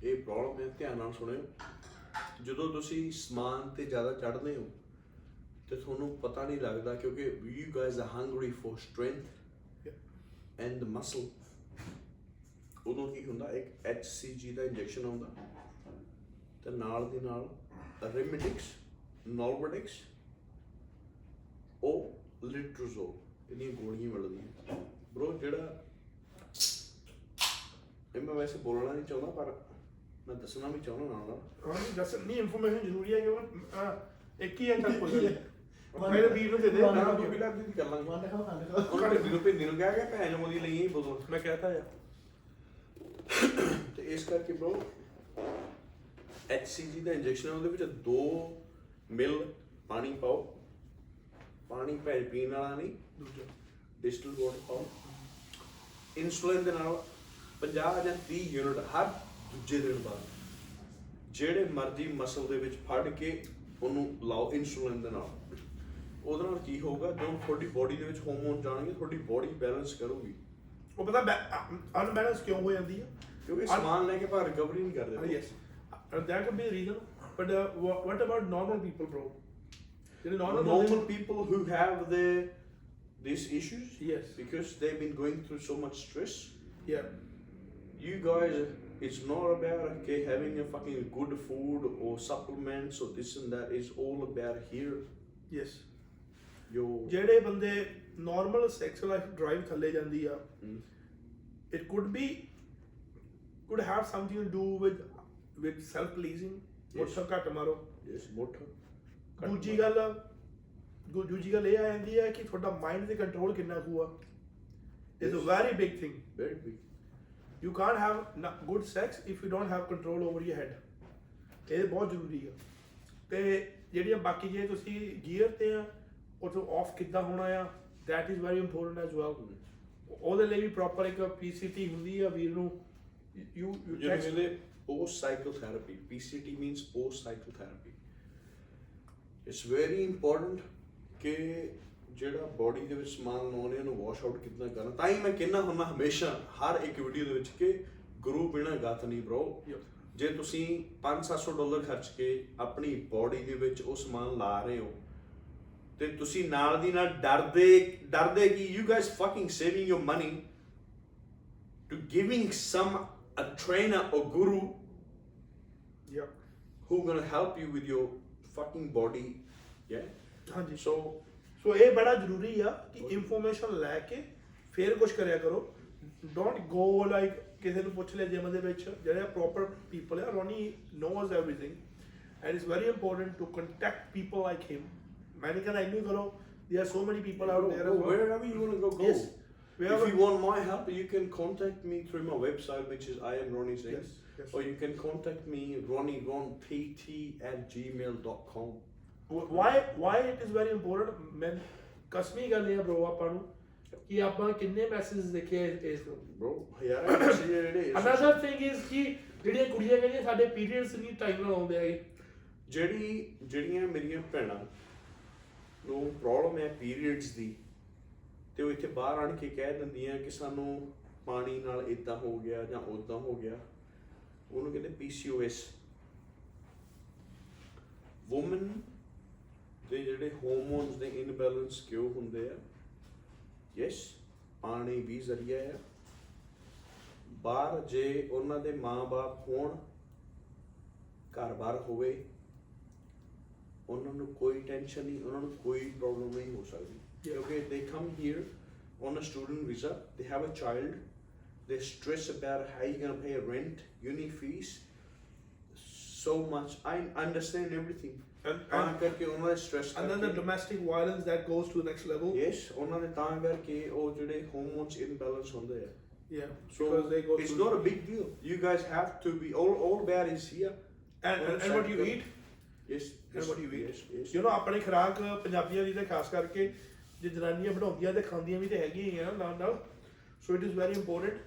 ਇਹ ਪ੍ਰੋਬਲਮ ਹੈ ਧਿਆਨ ਨਾਲ ਸੁਣਿਓ। ਜਦੋਂ ਤੁਸੀਂ ਸਮਾਨ ਤੇ ਜ਼ਿਆਦਾ ਚੜ੍ਹਦੇ ਹੋ ਤੇ ਤੁਹਾਨੂੰ ਪਤਾ ਨਹੀਂ ਲੱਗਦਾ ਕਿਉਂਕਿ you guys are hungry for strength and muscle ਉਦੋਂ ਕੀ ਹੁੰਦਾ? ਇੱਕ HCG ਦਾ ਇੰਜੈਕਸ਼ਨ ਆਉਂਦਾ। ਤੇ ਨਾਲ ਦੀ ਨਾਲ ਰਿਮਿਡਿਕਸ ਨੋਰਵੋਡਿਕਸ ਉਹ ਲਿਟਰੋਜ਼ੋਲ ਇਹਦੀਆਂ ਗੋਲੀਆਂ ਮਿਲਦੀਆਂ ਬ్రో ਜਿਹੜਾ ਇਹ ਮੈਂ ਵੈਸੇ ਬੋਲਣਾ ਨਹੀਂ ਚਾਹੁੰਦਾ ਪਰ ਮੈਂ ਦੱਸਣਾ ਵੀ ਚਾਹੁੰਦਾ ਨਾਲ ਨਾਲ। ਹਾਂ ਦੱਸ ਨਹੀਂ ਇਨਫੋਰਮੇਸ਼ਨ ਜ਼ਰੂਰੀ ਹੈ ਕਿ ਇੱਕ ਹੀ ਹੈ ਚੱਲ ਕੋਈ ਮੇਰੇ ਵੀਰ ਨੂੰ ਦੇ ਦੇ। ਨਾ, ਨਾ ਨਾ, ਜੋ ਵੀ ਲੱਗਦੀ ਕਰ ਲਾਂਗੇ। ਮਾਰ ਦਿਖਾਓ ਖਾਣ ਦਿਖਾਓ ਉਹਨਾਂ ਨੇ ਵੀਰੋ ਭੇਜੀ ਨੂੰ ਕਿਹਾ ਕਿ ਭੈਣ ਮੋਦੀ ਲਈ ਹੀ ਬੋਲੋ ਮੈਂ ਕਹਤਾ ਯਾਰ ਤੇ ਇਸ ਕਰਕੇ ਬ్రో HCG ਦਾ ਇੰਜੈਕਸ਼ਨ ਉਹਦੇ ਵਿੱਚ 2 ਮਿਲ ਪਾਣੀ ਪਾਓ। ਪਾਣੀ ਭੈਣ ਪੀਣ ਵਾਲਾ ਨਹੀਂ ਦੂਜਾ ਡਿਸਟਲ ਵਾਟਰ ਪਾਓ। ਇਨਸੂਲਿਨ ਦੇ ਨਾਲ 50 ਜਾਂ 30 ਯੂਨਿਟ ਹਰ ਦੂਜੇ ਦਿਨ ਬਾਅਦ ਜਿਹੜੇ ਮਰਜ਼ੀ ਮਸਲ ਦੇ ਵਿੱਚ ਫੜ ਕੇ ਉਹਨੂੰ ਲਾਓ ਇਨਸੂਲਿਨ ਦੇ ਨਾਲ। ਉਹਦੇ ਨਾਲ ਕੀ ਹੋਊਗਾ ਜਦੋਂ ਤੁਹਾਡੀ ਬੋਡੀ ਦੇ ਵਿੱਚ ਹਾਰਮੋਨ ਜਾਣਗੇ ਤੁਹਾਡੀ ਬੋਡੀ ਬੈਲੈਂਸ ਕਰੂਗੀ। ਉਹ ਪਤਾ ਅਨਬੈਲੈਂਸ ਕਿਉਂ ਹੋ ਜਾਂਦੀ ਹੈ? ਕਿਉਂਕਿ ਸਮਾਨ ਲੈ ਕੇ ਪਰ ਰਿਕਵਰੀ ਨਹੀਂ ਕਰਦੇ। Yes that could be the reason but uh, wha- what about normal people bro ਜਿਹੜੇ normal normal people who have the these issues Yes. because they've been going through so much stress yeah you guys it's not about okay having a fucking good food or supplements or this and that it's all about here yes your ਜਿਹੜੇ ਬੰਦੇ normal sex life drive ਥੱਲੇ ਜਾਂਦੀ ਆ Mm. it could be could have something to do with with self pleasing Yes. ਮੋਟਾ ਘੱਟ ਮਾਰੋ। Yes motor ਦੂਜੀ ਗੱਲ ਦੂ- ਦੂਜੀ ਗੱਲ ਇਹ ਆ ਜਾਂਦੀ ਹੈ ਕਿ ਤੁਹਾਡਾ ਮਾਈਂਡ ਤੇ ਕੰਟਰੋਲ ਕਿੰਨਾ ਕੁ ਆ। Is a. Very big thing very big. You can't have good sex if you don't have control over your head ਇਹ ਬਹੁਤ ਜ਼ਰੂਰੀ ਆ। ਤੇ ਜਿਹੜੀਆਂ ਬਾਕੀ ਜੇ ਤੁਸੀਂ ਗੀਅਰ ਤੇ ਆ ਉਥੋਂ ਆਫ ਕਿੱਦਾਂ ਹੋਣਾ ਆ that is very important as well. ਉਹਦੇ ਲਈ ਵੀ ਪ੍ਰੋਪਰ ਇੱਕ ਪੀਸੀਟੀ ਹੁੰਦੀ ਆ ਵੀਰ ਨੂੰ। ਯੂ ਯੂ ਜਿਹਨੂੰ ਕਹਿੰਦੇ post psychotherapy PCT means post psychotherapy it's very important ਕਿ ਜਿਹੜਾ ਬੋਡੀ ਦੇ ਵਿੱਚ ਸਮਾਨ ਲਾਉਣੇ ਉਹਨੂੰ ਵਾਸ਼ ਆਊਟ ਕਿੱਦਾਂ ਕਰਨਾ ਤਾਂ ਹੀ ਮੈਂ ਕਹਿੰਦਾ ਹੁੰਦਾ ਹਮੇਸ਼ਾ ਹਰ ਇੱਕ ਵੀਡੀਓ ਦੇ ਵਿੱਚ ਕਿ ਗੁਰੂ ਬਿਨਾ ਗਤ ਨਹੀਂ bro ਜੇ ਤੁਸੀਂ 5-700 ਡਾਲਰ ਖਰਚ ਕੇ ਆਪਣੀ ਬੋਡੀ ਦੇ ਵਿੱਚ ਉਹ ਸਮਾਨ ਲਾ ਰਹੇ ਹੋ ਤੇ ਤੁਸੀਂ ਨਾਲ ਦੀ ਨਾਲ ਡਰਦੇ ਡਰਦੇ ਕਿ you guys fucking saving your money to giving some a trainer or guru ਯਾ who gonna help you with your fucking body yeah? ਹਾਂਜੀ so ਸੋ ਇਹ ਬੜਾ ਜ਼ਰੂਰੀ ਆ ਕਿ ਇਨਫੋਰਮੇਸ਼ਨ ਲੈ ਕੇ ਫਿਰ ਕੁਝ ਕਰਿਆ ਕਰੋ ਡੋਨਟ ਗੋ ਲਾਈਕ ਕਿਸੇ ਨੂੰ ਪੁੱਛ ਲਿਆ ਜਿਮ ਦੇ ਵਿੱਚ ਜਿਹੜੇ ਪ੍ਰੋਪਰ ਪੀਪਲ ਆ Ronnie knows everything and it's very important to contact people like him ਮੈਂ ਨਹੀਂ ਕਹਿੰਦਾ ਇਹਨੂੰ ਹੀ ਕਰੋ there are so many people out there go wherever you want to go go. Yes. Wherever- if you want my help you can contact me through my website which is I am Ronnie Singh Yes, yes. or you can contact me Ronnie Ron PT at gmail.com why why it is very important ਮੈਂ ਕਸਮੀ ਗੱਲ ਇਹ bro ਆਪਾਂ ਨੂੰ ਕਿ ਆਪਾਂ ਕਿੰਨੇ message ਦੇਖੇ ਇਸ- ਨੂੰ bro ਯਾਰ ਜਿਹੜੇ ਅਨਦਰ ਥਿੰਗ ਇਜ਼ ਕਿ ਜਿਹੜੀਆਂ ਕੁੜੀਆਂ ਕਹਿੰਦੀਆਂ ਸਾਡੇ ਪੀਰੀਅਡਸ ਨਹੀਂ ਟਾਈਮ ਨਾਲ ਆਉਂਦੇ ਹੈਗੇ ਜਿਹੜੀ ਜਿਹੜੀਆਂ ਮੇਰੀਆਂ ਭੈਣਾਂ ਨੂੰ ਪ੍ਰੋਬਲਮ ਹੈ ਪੀਰੀਅਡਸ ਦੀ ਤੇ ਉਹ ਇੱਥੇ ਬਾਹਰ ਆਣ ਕੇ ਕਹਿ ਦਿੰਦੀਆਂ ਕਿ ਸਾਨੂੰ ਪਾਣੀ ਨਾਲ ਇਦਾਂ ਹੋ ਗਿਆ ਜਾਂ ਉਦਾਂ ਹੋ ਗਿਆ। ਉਹਨੂੰ ਕਹਿੰਦੇ PCOS ਔਮਨ ਦੇ ਜਿਹੜੇ ਹਾਰਮੋਨਸ ਦੇ ਇਨਬੈਲੈਂਸ ਕਿਉਂ ਹੁੰਦੇ ਆ? ਯੈਸ ਪਾਣੀ ਵੀ ਜ਼ਰੀਆ ਹੈ ਬਾਹਰ ਜੇ ਉਹਨਾਂ ਦੇ ਮਾਂ-ਬਾਪ ਹੋਣ ਘਰ-ਬਾਰ ਹੋਵੇ, ਉਹਨਾਂ ਨੂੰ ਕੋਈ ਟੈਨਸ਼ਨ ਨਹੀਂ, ਉਹਨਾਂ ਨੂੰ ਕੋਈ ਪ੍ਰੋਬਲਮ ਨਹੀਂ ਹੋ ਸਕਦੀ। ਕਿਉਂਕਿ they come here on a student visa they have a child they stress about how you're going to pay rent uni fees so much i understand everything And- ਤਾਂ and- ਕਰਕੇ ਉਹਨਾਂ ਦੇ stress and then the domestic violence that goes to the next level yes ਉਹਨਾਂ ਦੇ ਤਾਂ ਕਰਕੇ ਉਹ ਜਿਹੜੇ ਹਾਰਮੋਨਸ ਇਨਬੈਲੈਂਸ ਹੁੰਦੇ ਆ yeah So because they go it's through not a big deal. You guys have to be all all bad is here. and, and, and what you eat Yes. and yes, what you eat Yes. Yes. you know ਆਪਣੀ ਖੁਰਾਕ ਪੰਜਾਬੀਆਂ ਦੀ ਤੇ ਖਾਸ ਕਰਕੇ ਜੇ ਜਨਾਨੀਆਂ ਬਣਾਉਂਦੀਆਂ ਤੇ ਖਾਂਦੀਆਂ ਵੀ ਤੇ ਹੈਗੀਆਂ ਹੀ ਆ ਨਾ ਨਾਲ ਨਾਲ। So it is very important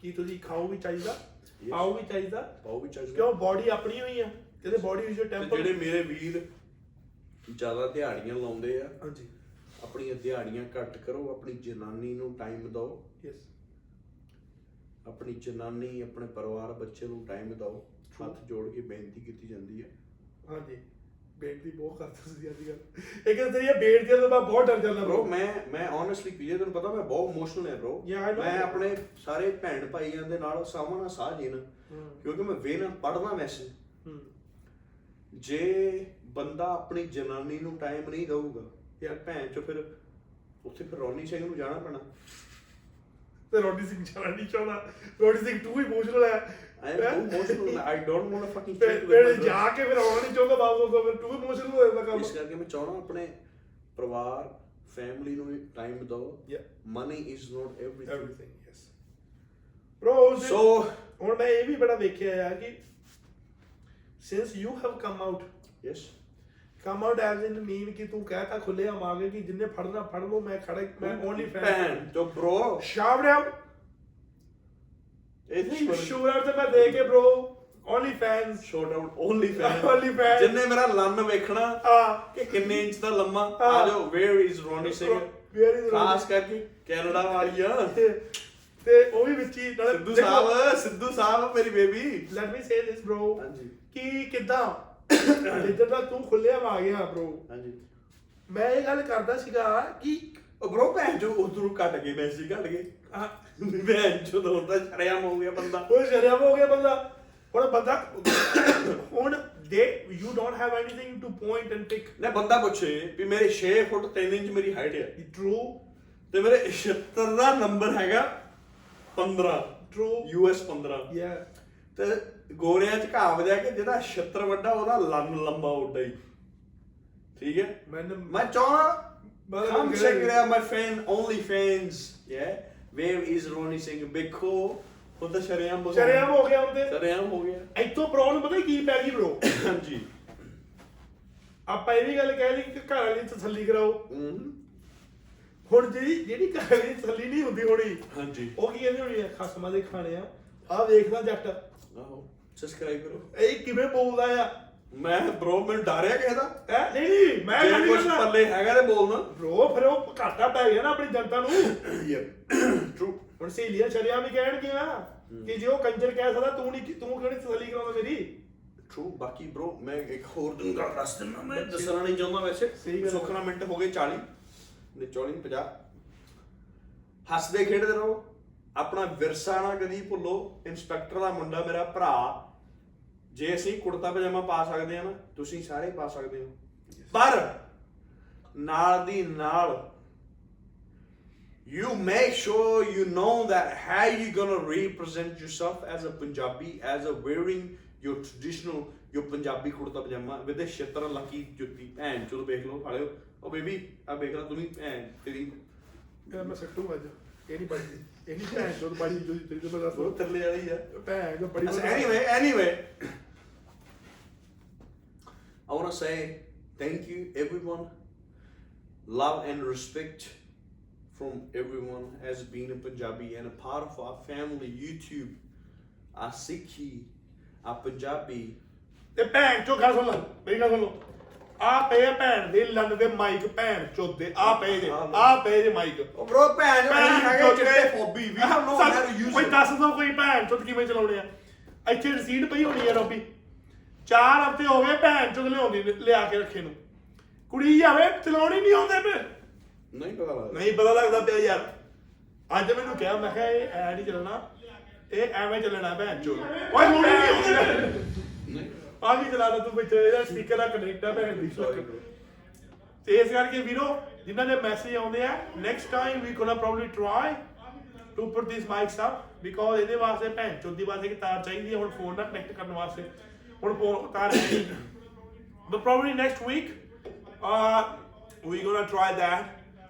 ਕਿ ਤੁਸੀਂ ਖਾਓ ਵੀ ਚਾਹੀਦਾ Yes. ਪਾਓ ਵੀ ਚਾਹੀਦਾ। ਪਾਓ ਵੀ ਚਾਹੀਦਾ। ਕਿਉਂ? ਬਾਡੀ ਆਪਣੀ ਹੋਈ ਆ। ਕਹਿੰਦੇ ਬਾਡੀ ਇਜ਼ ਯੋਰ ਤੇ ਟੈਂਪਲ ਜਿਹੜੇ ਮੇਰੇ ਵੀਰ ਜ਼ਿਆਦਾ ਦਿਹਾੜੀਆਂ ਲਾਉਂਦੇ ਆ ਹਾਂਜੀ। ਆਪਣੀਆਂ ਦਿਹਾੜੀਆਂ ਘੱਟ ਕਰੋ ਆਪਣੀ ਜਨਾਨੀ ਨੂੰ ਟਾਈਮ ਦਿਓ। ਯੈਸ ਆਪਣੀ ਜਨਾਨੀ ਆਪਣੇ ਪਰਿਵਾਰ ਬੱਚੇ ਨੂੰ ਟਾਈਮ ਦਿਓ। ਹੱਥ ਜੋੜ ਕੇ ਬੇਨਤੀ ਕੀਤੀ ਜਾਂਦੀ ਹੈ ਹਾਂਜੀ। ਬੇਨਤੀ ਬਹੁਤ ਕਰਦੇ ਸੀ ਅੱਜ ਕੱਲ ਇਹ ਕਹਿੰਦੇ ਇਹ ਬੇਨਤੀ ਤੋਂ ਮੈਂ ਬਹੁਤ ਡਰ ਜਾਂਦਾ ਬ్రో bro ਮੈਂ ਮੈਂ ਓਨੈਸਟਲੀ ਪੀਏ ਤੈਨੂੰ ਪਤਾ ਮੈਂ ਬਹੁਤ ਇਮੋਸ਼ਨਲ ਹੈ know. ਮੈਂ ਆਪਣੇ ਸਾਰੇ ਭੈਣ ਭਾਈਆਂ ਦੇ ਨਾਲ ਸਾਵਾਂ ਨਾਲ ਸਾਹ ਜੀਣਾ। ਕਿਉਂਕਿ ਮੈਂ ਵੇਨਾ ਪੜਨਾ ਮੈਸੇਜ ਜੇ ਬੰਦਾ ਆਪਣੀ ਜਨਾਨੀ ਨੂੰ ਟਾਈਮ ਨਹੀਂ ਦਊਗਾ ਯਾਰ. ਭੈਣ ਚੋ ਫਿਰ ਉੱਥੇ ਫਿਰ ਰੋਨੀ ਸਿੰਘ ਨੂੰ ਜਾਣਾ ਪੈਣਾ ਤੇ ਰੋਡੀ ਸਿੰਘ ਜਾਣਾ ਨਹੀਂ ਚਾਹੁੰਦਾ ਰੋਡੀ ਸਿੰਘ ਤੂੰ ਇਮੋਸ਼ਨਲ ਹੈ. I don't want to fucking ਤੇ check with ਫਿਰ brother. ਜਾ ਕੇ ਫਿਰ ਆਉਣਾ ਨਹੀਂ ਚਾਹੁੰਦਾ ਵਾਪਸ ਉਸੋ ਫਿਰ ਤੂੰ ਇਮੋਸ਼ਨਲ ਹੋ ਜਾਂਦਾ ਕੰਮ ਇਸ ਕਰਕੇ ਮੈਂ ਚਾਹਣਾ ਆਪਣੇ ਪਰਿਵਾਰ ਫੈਮਿਲੀ ਨੂੰ ਟਾਈਮ ਦਿਓ. Money is not everything yes bro so ਹੁਣ ਮੈਂ ਇਹ ਵੀ ਬੜਾ ਵੇਖਿਆ ਆ ਕਿ since you have come out yes out as in mean ਕਿ ਤੂੰ ਕਹਿਤਾ ਖੁੱਲੇ ਆ ਕੇ ਕਿ ਜਿੰਨੇ ਫੜਨਾ ਫੜ ਲਓ ਮੈਂ ਖੜਾ ਮੈਂ ਓਨਲੀ ਫੈਨ ਭੈਣ ਜੋ ਬ్రో ਸ਼ਾਵਟ ਆਊਟ ਇਹ ਸ਼ੂਟ ਆਊਟ ਤੇ ਮੈਂ ਦੇ ਕੇ bro only fans shout out only fan Only fans. ਜਿੰਨੇ ਮੇਰਾ ਲੰਨ ਵੇਖਣਾ ਆ ਕਿ ਕਿੰਨੇ ਇੰਚ ਦਾ ਲੰਮਾ ਹਾਂ। ਆ ਜਾਓ where is Ronnie Singh Where is Ronnie? ਖਾਸ ਕਰਕੇ ਕੈਨੇਡਾ ਵਾਲੀਆਂ ਤੇ ਤੇ ਉਹ ਵੀ ਵਿੱਚ ਹੀ ਨਾਲੇ ਸਿੱਧੂ ਸਾਹਿਬ ਸਿੱਧੂ ਸਾਹਿਬ ਮੇਰੀ baby let me say this bro ਹਾਂਜੀ ਕਿ ਕਿਦਾਂ ਜਿੱਦਾਂ ਦਾ ਤੂੰ ਖੁੱਲਿਆ ਆ ਗਿਆ bro ਹਾਂਜੀ। ਮੈਂ ਇਹ ਗੱਲ ਕਰਦਾ ਸੀਗਾ ਕਿ ਬ్రో ਭੈਣ ਜੋ ਉਧਰੋਂ ਕੱਟ ਗਏ ਮੈਸੇਜ ਕੱਟ ਗਏ ਆ, ਭੈਣ ਜੋ ਤਾਂ ਹੁੰਦਾ ਸ਼ਰਿਆਮ ਹੋ ਗਿਆ ਬੰਦਾ। ਉਹ ਸ਼ਰਿਆਮ ਹੋ ਗਿਆ ਬੰਦਾ। ਹੁਣ ਬੰਦਾ ਹੁਣ ਦੇ you don't have anything to point and pick ਨਾ ਬੰਦਾ ਪੁੱਛੇ ਵੀ ਮੇਰੇ 6 ਫੁੱਟ 3 ਇੰਚ ਮੇਰੀ ਹਾਈਟ ਹੈ ਟਰੂ ਤੇ ਮੇਰੇ 76 ਦਾ ਨੰਬਰ ਹੈਗਾ 15 ਟਰੂ ਯੂਐਸ 15 ਯਾ ਤੇ ਗੋਰਿਆਂ ਚ ਕਹਾਵਤ ਹੈ ਕਿ ਜਿਹੜਾ 76 ਵੱਡਾ ਉਹਦਾ ਲੰਨ ਲੰਬਾ ਉੱਡਾ ਹੀ। ਠੀਕ ਹੈ? ਮੈਨੂੰ ਮੈਂ ਚਾਹਣਾ Come check it out, my fan, OnlyFans. Yeah. Where is Ronnie Singh? Bekho. ਉਹਦਾ ਸ਼ਰਿਆਮ ਬੋਲ ਸ਼ਰਿਆਮ ਹੋ ਗਿਆ ਤੇ ਸ਼ਰਿਆਮ ਹੋ ਗਿਆ। ਇੱਥੋਂ ਪ੍ਰੋਬਲਮ ਪਤਾ ਕੀ ਪੈ ਗਈ bro? ਹਾਂਜੀ। ਆਪਾਂ ਇਹ ਵੀ ਗੱਲ ਕਹਿ ਲਈ ਕਿ ਘਰ ਵਾਲੀ ਤਸੱਲੀ ਕਰਾਓ। ਹੁਣ ਜਿਹੜੀ ਜਿਹੜੀ ਘਰ ਵਾਲੀ ਤਸੱਲੀ ਨਹੀਂ ਹੁੰਦੀ ਹੋਣੀ ਹਾਂਜੀ। ਉਹ ਕੀ ਕਹਿੰਦੀ ਹੋਣੀ ਆ? ਖਸਮਾਂ ਦੇ ਖਾਣੇ ਆ। ਆ ਵੇਖਦਾ ਜੱਟ। ਆਹੋ। ਸਬਸਕ੍ਰਾਈਬ ਕਰੋ। ਇਹ ਕਿਵੇਂ ਬੋਲਦਾ ਆ? ਮੈਂ ਬ్రో ਮੈਨੂੰ ਡਰਿਆ ਕਿਸੇ ਦਾ ਹੈ? ਨਹੀਂ ਨਹੀਂ ਮੈਂ ਜੇ ਕੁਝ ਨਹੀਂ ਪੱਲੇ ਹੈਗਾ ਤੇ ਬੋਲਣਾ। ਬ్రో ਫਿਰ ਉਹ ਘਾਟਾ ਪੈ ਗਿਆ ਨਾ ਆਪਣੀ ਜਨਤਾ ਨੂੰ। ਯਾਰ ਟਰੂ ਹੁਣ ਸਹੇਲੀਆਂ ਸ਼ਰਿਆ ਵੀ ਕਹਿਣਗੀਆਂ ਕਿ ਜੇ ਉਹ ਕੰਜਰ ਕਹਿ ਸਕਦਾ ਤੂੰ ਨਹੀਂ ਤੂੰ ਕਿਹੜੀ ਤਸੱਲੀ ਕਰਾਉਂਦਾ ਮੇਰੀ? ਟਰੂ ਬਾਕੀ ਬ్రో ਮੈਂ ਇੱਕ ਹੋਰ ਦਿਨ ਦਾ ਰਸ ਦਿੰਦਾ ਮੈਂ ਦੱਸਣਾ ਨਹੀਂ ਚਾਹੁੰਦਾ ਵੈਸੇ। ਸਹੀ ਗੱਲ ਹੈ। ਸੁੱਖਣਾ ਮਿੰਟ ਹੋ ਗਏ 40 ਨੇ 40 ਨੀ, 50 ਹੱਸਦੇ ਖੇਡਦੇ ਰਹੋ ਆਪਣਾ ਵਿਰਸਾ ਨਾ ਕਦੀ ਭੁੱਲੋ। ਇੰਸਪੈਕਟਰ ਦਾ ਮੁੰਡਾ ਮੇਰਾ ਭਰਾ ਜੇ ਅਸੀਂ ਕੁੜਤਾ ਪਜਾਮਾ ਪਾ ਸਕਦੇ ਆ ਨਾ ਤੁਸੀਂ ਸਾਰੇ ਪਾ ਸਕਦੇ ਹੋ ਪਰ ਨਾਲ ਦੀ ਨਾਲ you make sure you know that how you gonna represent yourself as a Punjabi, as a wearing your traditional your Punjabi kurta pajama with a shitra lucky ਜੁੱਤੀ ਭੈਣ ਚੋਦ ਵੇਖ ਲਓ ਫਾਲਿਓ ਉਹ ਬੇਬੀ ਆ ਵੇਖ ਲੈ ਤੂੰ ਵੀ ਭੈਣ ਤੇਰੀ ਮੈਂ ਸੱਟੂ ਅੱਜ ਇਹ ਨਹੀਂ ਬੜੀ ਇਹ ਨਹੀਂ ਭੈਣ ਚੋਦ ਬੜੀ ਜੋ ਤੇਰੀ ਤੇ ਬੜਾ ਉਹ ਤਰਲੇ ਵਾਲੀ ਆ ਭੈਣ ਜੋ ਬੜੀ So anyway, anyway, I want to say thank you, everyone. Love and respect from everyone as being a Punjabi and a part of our family. YouTube, our Sikhi, our Punjabi. ਤੇ ਭੈਣ ਚੋ ਗੱਲ ਸੁਣ ਲੈ ਮੇਰੀ ਗੱਲ ਸੁਣ ਲਓ ਆ ਪਏ ਆ ਭੈਣ ਦੇ ਲੰਨ ਦੇ ਮਾਈਕ ਭੈਣ ਚੋਦ ਆ ਪਏ ਜੇ ਆ ਪਏ ਜੇ ਮਾਈਕ Oh, bro, ਭੈਣ ਭੈਣ hobby. We have no how to use ਕੋਈ. ਦੱਸ ਦੋ ਕੋਈ ਭੈਣ ਚੋਦ ਕਿਵੇਂ ਚਲਾਉਣੇ ਆ ਇੱਥੇ ਰਸੀਦ ਪਈ ਹੋਣੀ ਆ ਰੋਬੀ ਚਾਰ ਹਫ਼ਤੇ ਹੋ ਗਏ ਭੈਣ ਚੋਦ ਲਿਆਉਂਦੀ ਲਿਆ ਕੇ ਰੱਖੇ ਨੂੰ। ਕੁੜੀ ਜਾਵੇ ਚਲਾਉਣੀ ਨਹੀਂ ਆਉਂਦੇ ਪਏ ਨਹੀਂ ਪਤਾ ਲੱਗਦਾ। ਨਹੀਂ ਪਤਾ ਲੱਗਦਾ ਪਿਆ ਯਾਰ। ਅੱਜ ਮੈਨੂੰ ਕਿਹਾ ਮੈਂ ਕਿਹਾ ਇਹ ਐ ਨਹੀਂ ਚੱਲਣਾ। ਇਹ ਐਵੇਂ ਚੱਲਣਾ ਭੈਣ ਚੋਦ। ਓਏ ਲੋੜੀ ਨਹੀਂ ਆਉਂਦੇ ਨਹੀਂ। ਆ ਵੀ ਚਲਾਦਾ ਤੂੰ ਵਿੱਚ ਇਹਦਾ ਸਪੀਕਰ ਦਾ ਕਨੈਕਟ ਆ ਭੈਣ ਦੀ। Bro. ਤੇ ਇਸ ਕਰਕੇ ਵੀਰੋ ਜਿਨ੍ਹਾਂ ਦੇ ਮੈਸੇਜ ਆਉਂਦੇ ਆ next time we gonna probably try to put this mics up because ਇਹਦੇ ਵਾਸਤੇ ਭੈਣ ਚੋਦੀ ਵਾਸਤੇ ਇੱਕ ਤਾਰ ਚਾਹੀਦੀ ਹੈ ਹੁਣ ਫੋਨ ਨਾਲ ਕਨੈਕਟ ਕਰਨ ਵਾਸਤੇ। ਹੁਣ ਫੋਨ ਤਾਰ ਹੈ ਨਹੀਂ but probably next week uh we're gonna try that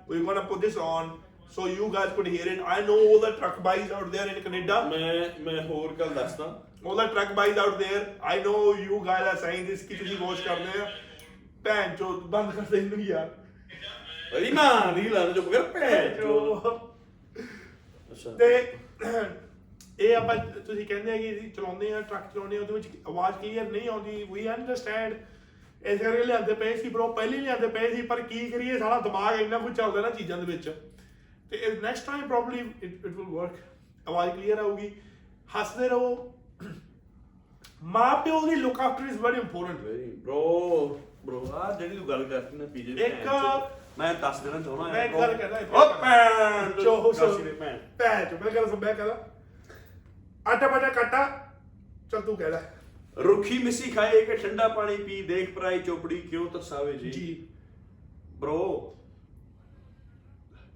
we're gonna put this on so you guys could hear it i know all the truck buys out there in canada ਮੈਂ ਮੈਂ ਹੋਰ ਗੱਲ ਦੱਸਦਾ all the truck buys out there i know you guys are saying this ਕਿ ਤੁਸੀਂ watch ਕਰਦੇ ਆ ਭੈਣ ਚੋ ਬੰਦ ਕਰ ਦੇ ਇਹਨੂੰ ਯਾਰ ਅਰੀ ਮਾਂ ਦੀ ਲਾਂ ਚੁੱਪ ਕਰ ਭੈਣ ਚੋ ਅੱਛਾ ਤੇ ਇਹ ਆਪਾਂ ਤੁਸੀਂ ਕਹਿੰਦੇ ਆ ਕਿ ਅਸੀਂ ਚਲਾਉਂਦੇ ਆ ਟਰੱਕ ਚਲਾਉਂਦੇ ਆ ਉਹਦੇ ਵਿੱਚ ਆਵਾਜ਼ ਕਲੀਅਰ ਨਹੀਂ ਆਉਂਦੀ। ਵੀ ਅੰਡਰਸਟੈਂਡ ਇਸ ਕਰਕੇ ਲਿਆਂਦੇ ਪਏ ਸੀ ਬ్రో ਪਹਿਲੇ ਹੀ ਲਿਆਂਦੇ ਪਏ ਸੀ ਪਰ ਕੀ ਕਰੀਏ ਸਾਡਾ ਦਿਮਾਗ ਇੰਨਾ ਕੁਝ ਚੱਲਦਾ ਨਾ ਚੀਜ਼ਾਂ ਦੇ ਵਿੱਚ। ਤੇ next time probably it will work ਆਵਾਜ਼ ਕਲੀਅਰ ਆਊਗੀ। ਹੱਸਦੇ ਰਹੋ। ਮਾਂ ਪਿਓ ਦੀ look after is very important very bro bro ਆ ਜਿਹੜੀ ਤੂੰ ਗੱਲ ਕਰਦੀ ਨਾ ਪੀਜੇ ਇੱਕ- ਮੈਂ ਦੱਸ ਦੇਣਾ ਚਾਹੁੰਦਾ ਮੈਂ ਇੱਕ ਗੱਲ ਇੱਥੇ। ਓ ਭੈਣ ਚੋ ਕਾਸੀ ਦੇ ਭੈਣ। ਭੈਣ ਚੋ ਮੈਂ ਕਹਿੰਦਾ ਮੈਂ ਕਹਿੰਦਾ ਆਟਾ ਬਾਟਾ ਕਾਟਾ ਚੱਲ ਤੂੰ ਕਹਿ ਲੈ। ਰੁੱਖੀ ਮਿੱਸੀ ਖਾਏ ਕਿ ਠੰਡਾ ਪਾਣੀ ਪੀ ਦੇਖ ਪਰਾਈ ਚੋਪੜੀ ਕਿਉਂ ਤਰਸਾਵੇ ਜੀ? ਜੀ। Bro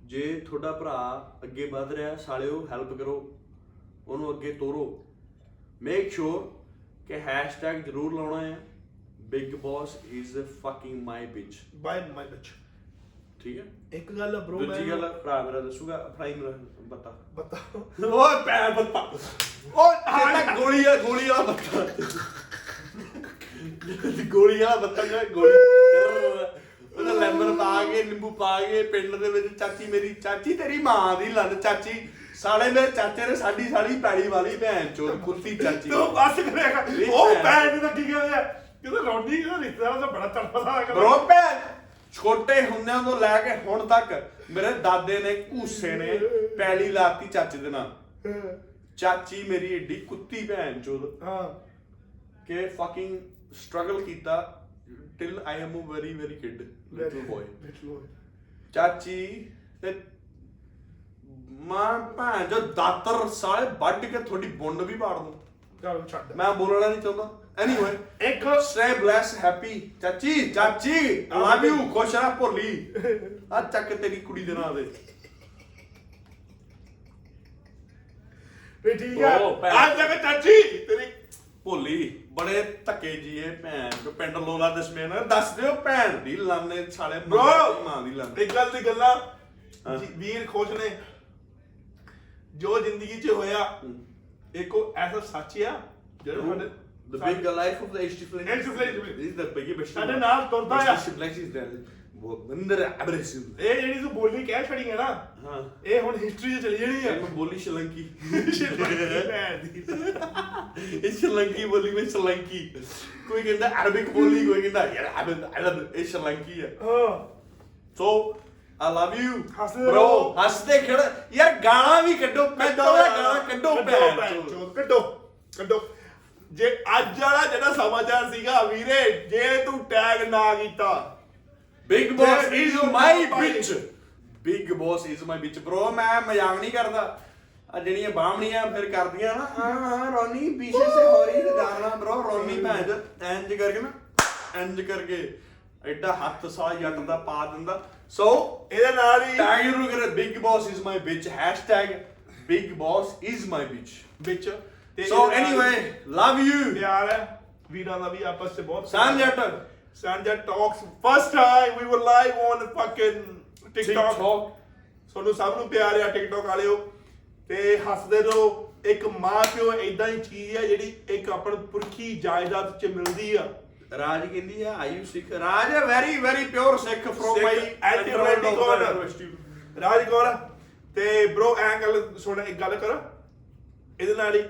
ਜੇ ਤੁਹਾਡਾ ਭਰਾ ਅੱਗੇ ਵਧ ਰਿਹਾ ਸਾਲਿਓ ਹੈਲਪ ਕਰੋ। ਉਹਨੂੰ ਅੱਗੇ ਤੋਰੋ। ਮੇਕ ਸ਼ੋਰ ਕਿ ਹੈਸ਼ਟੈਗ ਜ਼ਰੂਰ ਲਾਉਣਾ ਹੈ। Bigg Boss is fucking my bitch bye my bitch ਠੀਕ ਹੈ? ਇੱਕ ਗੱਲ ਬ్రో ਦੂਜੀ ਗੱਲ ਭਰਾ ਮੇਰਾ ਦੱਸੂਗਾ ਫਰਾਈ ਮੇਰਾ ਬੱਤਾ। ਬਤਾ। ਓਏ ਪੈ ਬੱਤਾ। ਓਏ ਤੇਰਾ ਗੋਲੀ ਆ ਗੋਲੀ ਵਾਲਾ ਬੱਤਾ। ਗੋਲੀ ਵਾਲਾ ਬੱਤਾ ਨਾ ਗੋਲੀ। ਉਹਦਾ ਲੈਮਨ ਪਾ ਕੇ ਨਿੰਬੂ ਪਾ ਕੇ ਪਿੰਡ ਦੇ ਵਿੱਚ ਚਾਚੀ ਮੇਰੀ ਚਾਚੀ ਤੇਰੀ ਮਾਂ ਦੀ ਲੰਨ ਚਾਚੀ। ਸਾਲੇ ਮੇਰੇ ਚਾਚੇ ਨੇ ਸਾਡੀ ਸਾਲੀ ਪੈੜੀ ਵਾਲੀ ਭੈਣ ਚੋਦ ਕੁੱਤੀ ਚਾਚੀ। ਤੂੰ ਬਸ ਕਰੇਗਾ ਉਹ ਭੈਣ। ਭੈਣ ਦਾ ਕੀ ਕਹਿੰਦੇ ਆ? ਕਿਤੇ ਰੌਂਡੀ ਕਿਤੇ ਰਿਸ਼ਤੇਦਾਰ ਦਾ ਬੜਾ ਤੜਫਦਾ ਹੈਗਾ ਬਰੋ ਭੈਣ। ਛੋਟੇ ਹੁੰਦਿਆਂ ਤੋਂ ਲੈ ਕੇ ਹੁਣ ਤੱਕ ਮੇਰੇ ਦਾਦੇ ਨੇ ਘੂਸੇ ਨੇ ਪੈਲੀ ਲਾਤੀ ਚਾਚੇ ਦੇ ਨਾਲ। ਚਾਚੀ ਮੇਰੀ ਏਡੀ ਕੁੱਤੀ ਭੈਣ ਚੋਦ ਹਾਂ। ਕਿ ਫਕਿੰਗ ਸਟਰਗਲ ਕੀਤਾ till I am a very very kid little boy little ਚਾਚੀ ਤੇ ਮਾਂ ਭੈਣ ਜੋ ਦਾਤਰ ਸਾਲੇ ਵੱਢ ਕੇ ਤੁਹਾਡੀ ਬੁੰਡ ਵੀ ਪਾੜ ਦੂੰ। ਚਲ ਛੱਡ। ਮੈਂ ਬੋਲਣਾ ਨਹੀਂ ਚਾਹੁੰਦਾ। ਐਨੀਵੇ ਇੱਕ ਸਟੇ ਬਲੈਸ ਹੈਪੀ ਚਾਚੀ ਚਾਚੀ ਲਵ ਯੂ ਖੁਸ਼ ਰਹਿ ਭੋਲੀ ਆ ਚੱਕ ਤੇਰੀ ਕੁੜੀ ਦੇ ਨਾਂ ਦੇ ਵੀ ਠੀਕ ਆ ਉਹ ਭੈਣ। ਅੱਜ ਤੱਕ ਚਾਚੀ ਤੇਰੀ ਭੋਲੀ ਬੜੇ ਧੱਕੇ ਜੀਏ ਭੈਣ ਜੋ ਪਿੰਡ ਲੋਲਾ ਦਸ਼ਮੇਨ ਦੱਸ ਦਿਓ ਭੈਣ ਦੀ ਲਾਨੇ ਸਾਲੇ Bro! ਮਾਂ ਦੀ ਲਾਨ ਇੱਕ ਗੱਲ ਦੀ ਗੱਲਾਂ ਹਾਂ। ਜੀ, ਵੀਰ ਖੁਸ਼ ਨੇ ਜੋ ਜ਼ਿੰਦਗੀ 'ਚ ਹੋਇਆ ਇੱਕੋ ਐਸਾ ਸੱਚ ਆ ਜਿਹੜਾ ਸਾਡੇ The big life of the HTFL. HTFL. This is the biggie best. ਸਾਡੇ ਨਾਲ ਤੁਰਦਾ ਆ Black is there. ਬੰਦਰ ਐਬਰੇਸ਼ਨ ਇਹ ਜਿਹੜੀ ਤੂੰ ਬੋਲੀ ਕਹਿ ਛੜੀ ਹੈ ਨਾ ਹਾਂ ਇਹ ਹੁਣ ਹਿਸਟਰੀ 'ਚ ਚਲੀ ਜਾਣੀ ਆ ਮੈਂ ਬੋਲੀ ਸ਼ਲੰਕੀ ਇਹ ਸ਼ਲੰਕੀ ਬੋਲੀ ਮੈਂ ਸ਼ਲੰਕੀ ਕੋਈ ਕਹਿੰਦਾ ਅਰਬਿਕ ਬੋਲੀ ਕੋਈ ਕਹਿੰਦਾ ਯਾਰ ਅਰਬ ਅਰਬ ਇਹ ਸ਼ਲੰਕੀ ਆ ਹਾਂ ਸੋ ਆਈ ਲਵ ਯੂ ਹੱਸਦੇ ਰਹੋ। ਬ్రో ਹੱਸਦੇ ਖੜ ਯਾਰ ਗਾਣਾ ਵੀ ਕੱਢੋ ਪੈਦਾ ਦਾ ਗਾਣਾ ਕੱਢੋ ਭੈਣ ਚੋਦ। ਕੱਢੋ ਕੱਢੋ ਜੇ ਅੱਜ ਵਾਲਾ ਜਿਹੜਾ ਸਮਾਚਾਰ ਸੀਗਾ ਵੀਰੇ ਜੇ ਤੂੰ ਟੈਗ ਨਾ ਕੀਤਾ। Bigg Boss is my bitch Bigg Boss is my bitch bro ਮੈਂ ਮਜ਼ਾਕ ਨਹੀਂ ਕਰਦਾ। ਆ ਜਿਹੜੀਆਂ ਬਾਹਮਣੀਆਂ ਫਿਰ ਕਰਦੀਆਂ ਨਾ ਹਾਂ ਹਾਂ ਰੋਨੀ ਪੀਛੇ ਸੇ ਹੋ ਰਹੀ ਹੈ ਗਾਣਾ ਬ్రో ਰੋਨੀ ਭੈਣ ਚੋਦ, ਇੰਜ ਕਰਕੇ ਨਾ ਇੰਜ ਕਰਕੇ ਐਡਾ ਹੱਥ ਸਾ ਜੱਟ ਦਾ ਪਾ ਦਿੰਦਾ। ਸੋ ਇਹਦੇ ਨਾਲ ਹੀ ਟੈਗ ਨੂੰ ਕਰ Bigg Boss is my bitch hashtag Bigg Boss is my bitch ਵਿੱਚ ਤੇ ਸੋ ਇਹਦੇ ਨਾਲ ਐਨੀਵੇ ਲਵ ਯੂ ਪਿਆਰ ਹੈ। ਵੀਰਾਂ ਦਾ ਵੀ ਆਪਸ ਵਿੱਚ ਬਹੁਤ ਸਾਨ ਜੱਟ Sanja talks first time. We were live on fucking TikTok. TikTok ਤੁਹਾਨੂੰ ਸਭ ਨੂੰ ਪਿਆਰ ਆ TikTok ਵਾਲਿਓ। ਤੇ ਹੱਸਦੇ ਰਹੋ। ਇੱਕ ਮਾਂ ਪਿਓ ਇਦਾਂ ਹੀ ਚੀਜ਼ ਹੈ ਜਿਹੜੀ ਇੱਕ ਆਪਣ ਪੁਰਖੀ ਜਾਇਦਾਦ ਚ ਮਿਲਦੀ ਆ। ਰਾਜ ਕਹਿੰਦੀ ਆ? Are you Sikh. Raj very very pure Sikh from my. Raj Kaur ਤੇ ਬ్రో ਐਂ ਗੱਲ ਸੁਣ ਇੱਕ ਗੱਲ ਕਰ। ਇਹਦੇ ਨਾਲ ਹੀ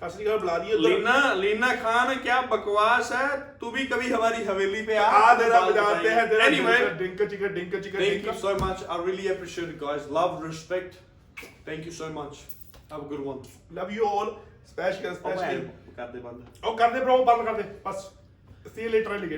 सत श्रीकाल बुला दिए लीना लीना खान क्या बकवास है? तू भी कभी हमारी हवेली पे आ आ जरा बजाते हैं जरा anyway drink chicken drink chicken thank you so much I really appreciate guys love respect thank you so much have a good one love you all special special कर दे बंद ओ कर दे ब्रो बंद कर दे बस सी यू लेटर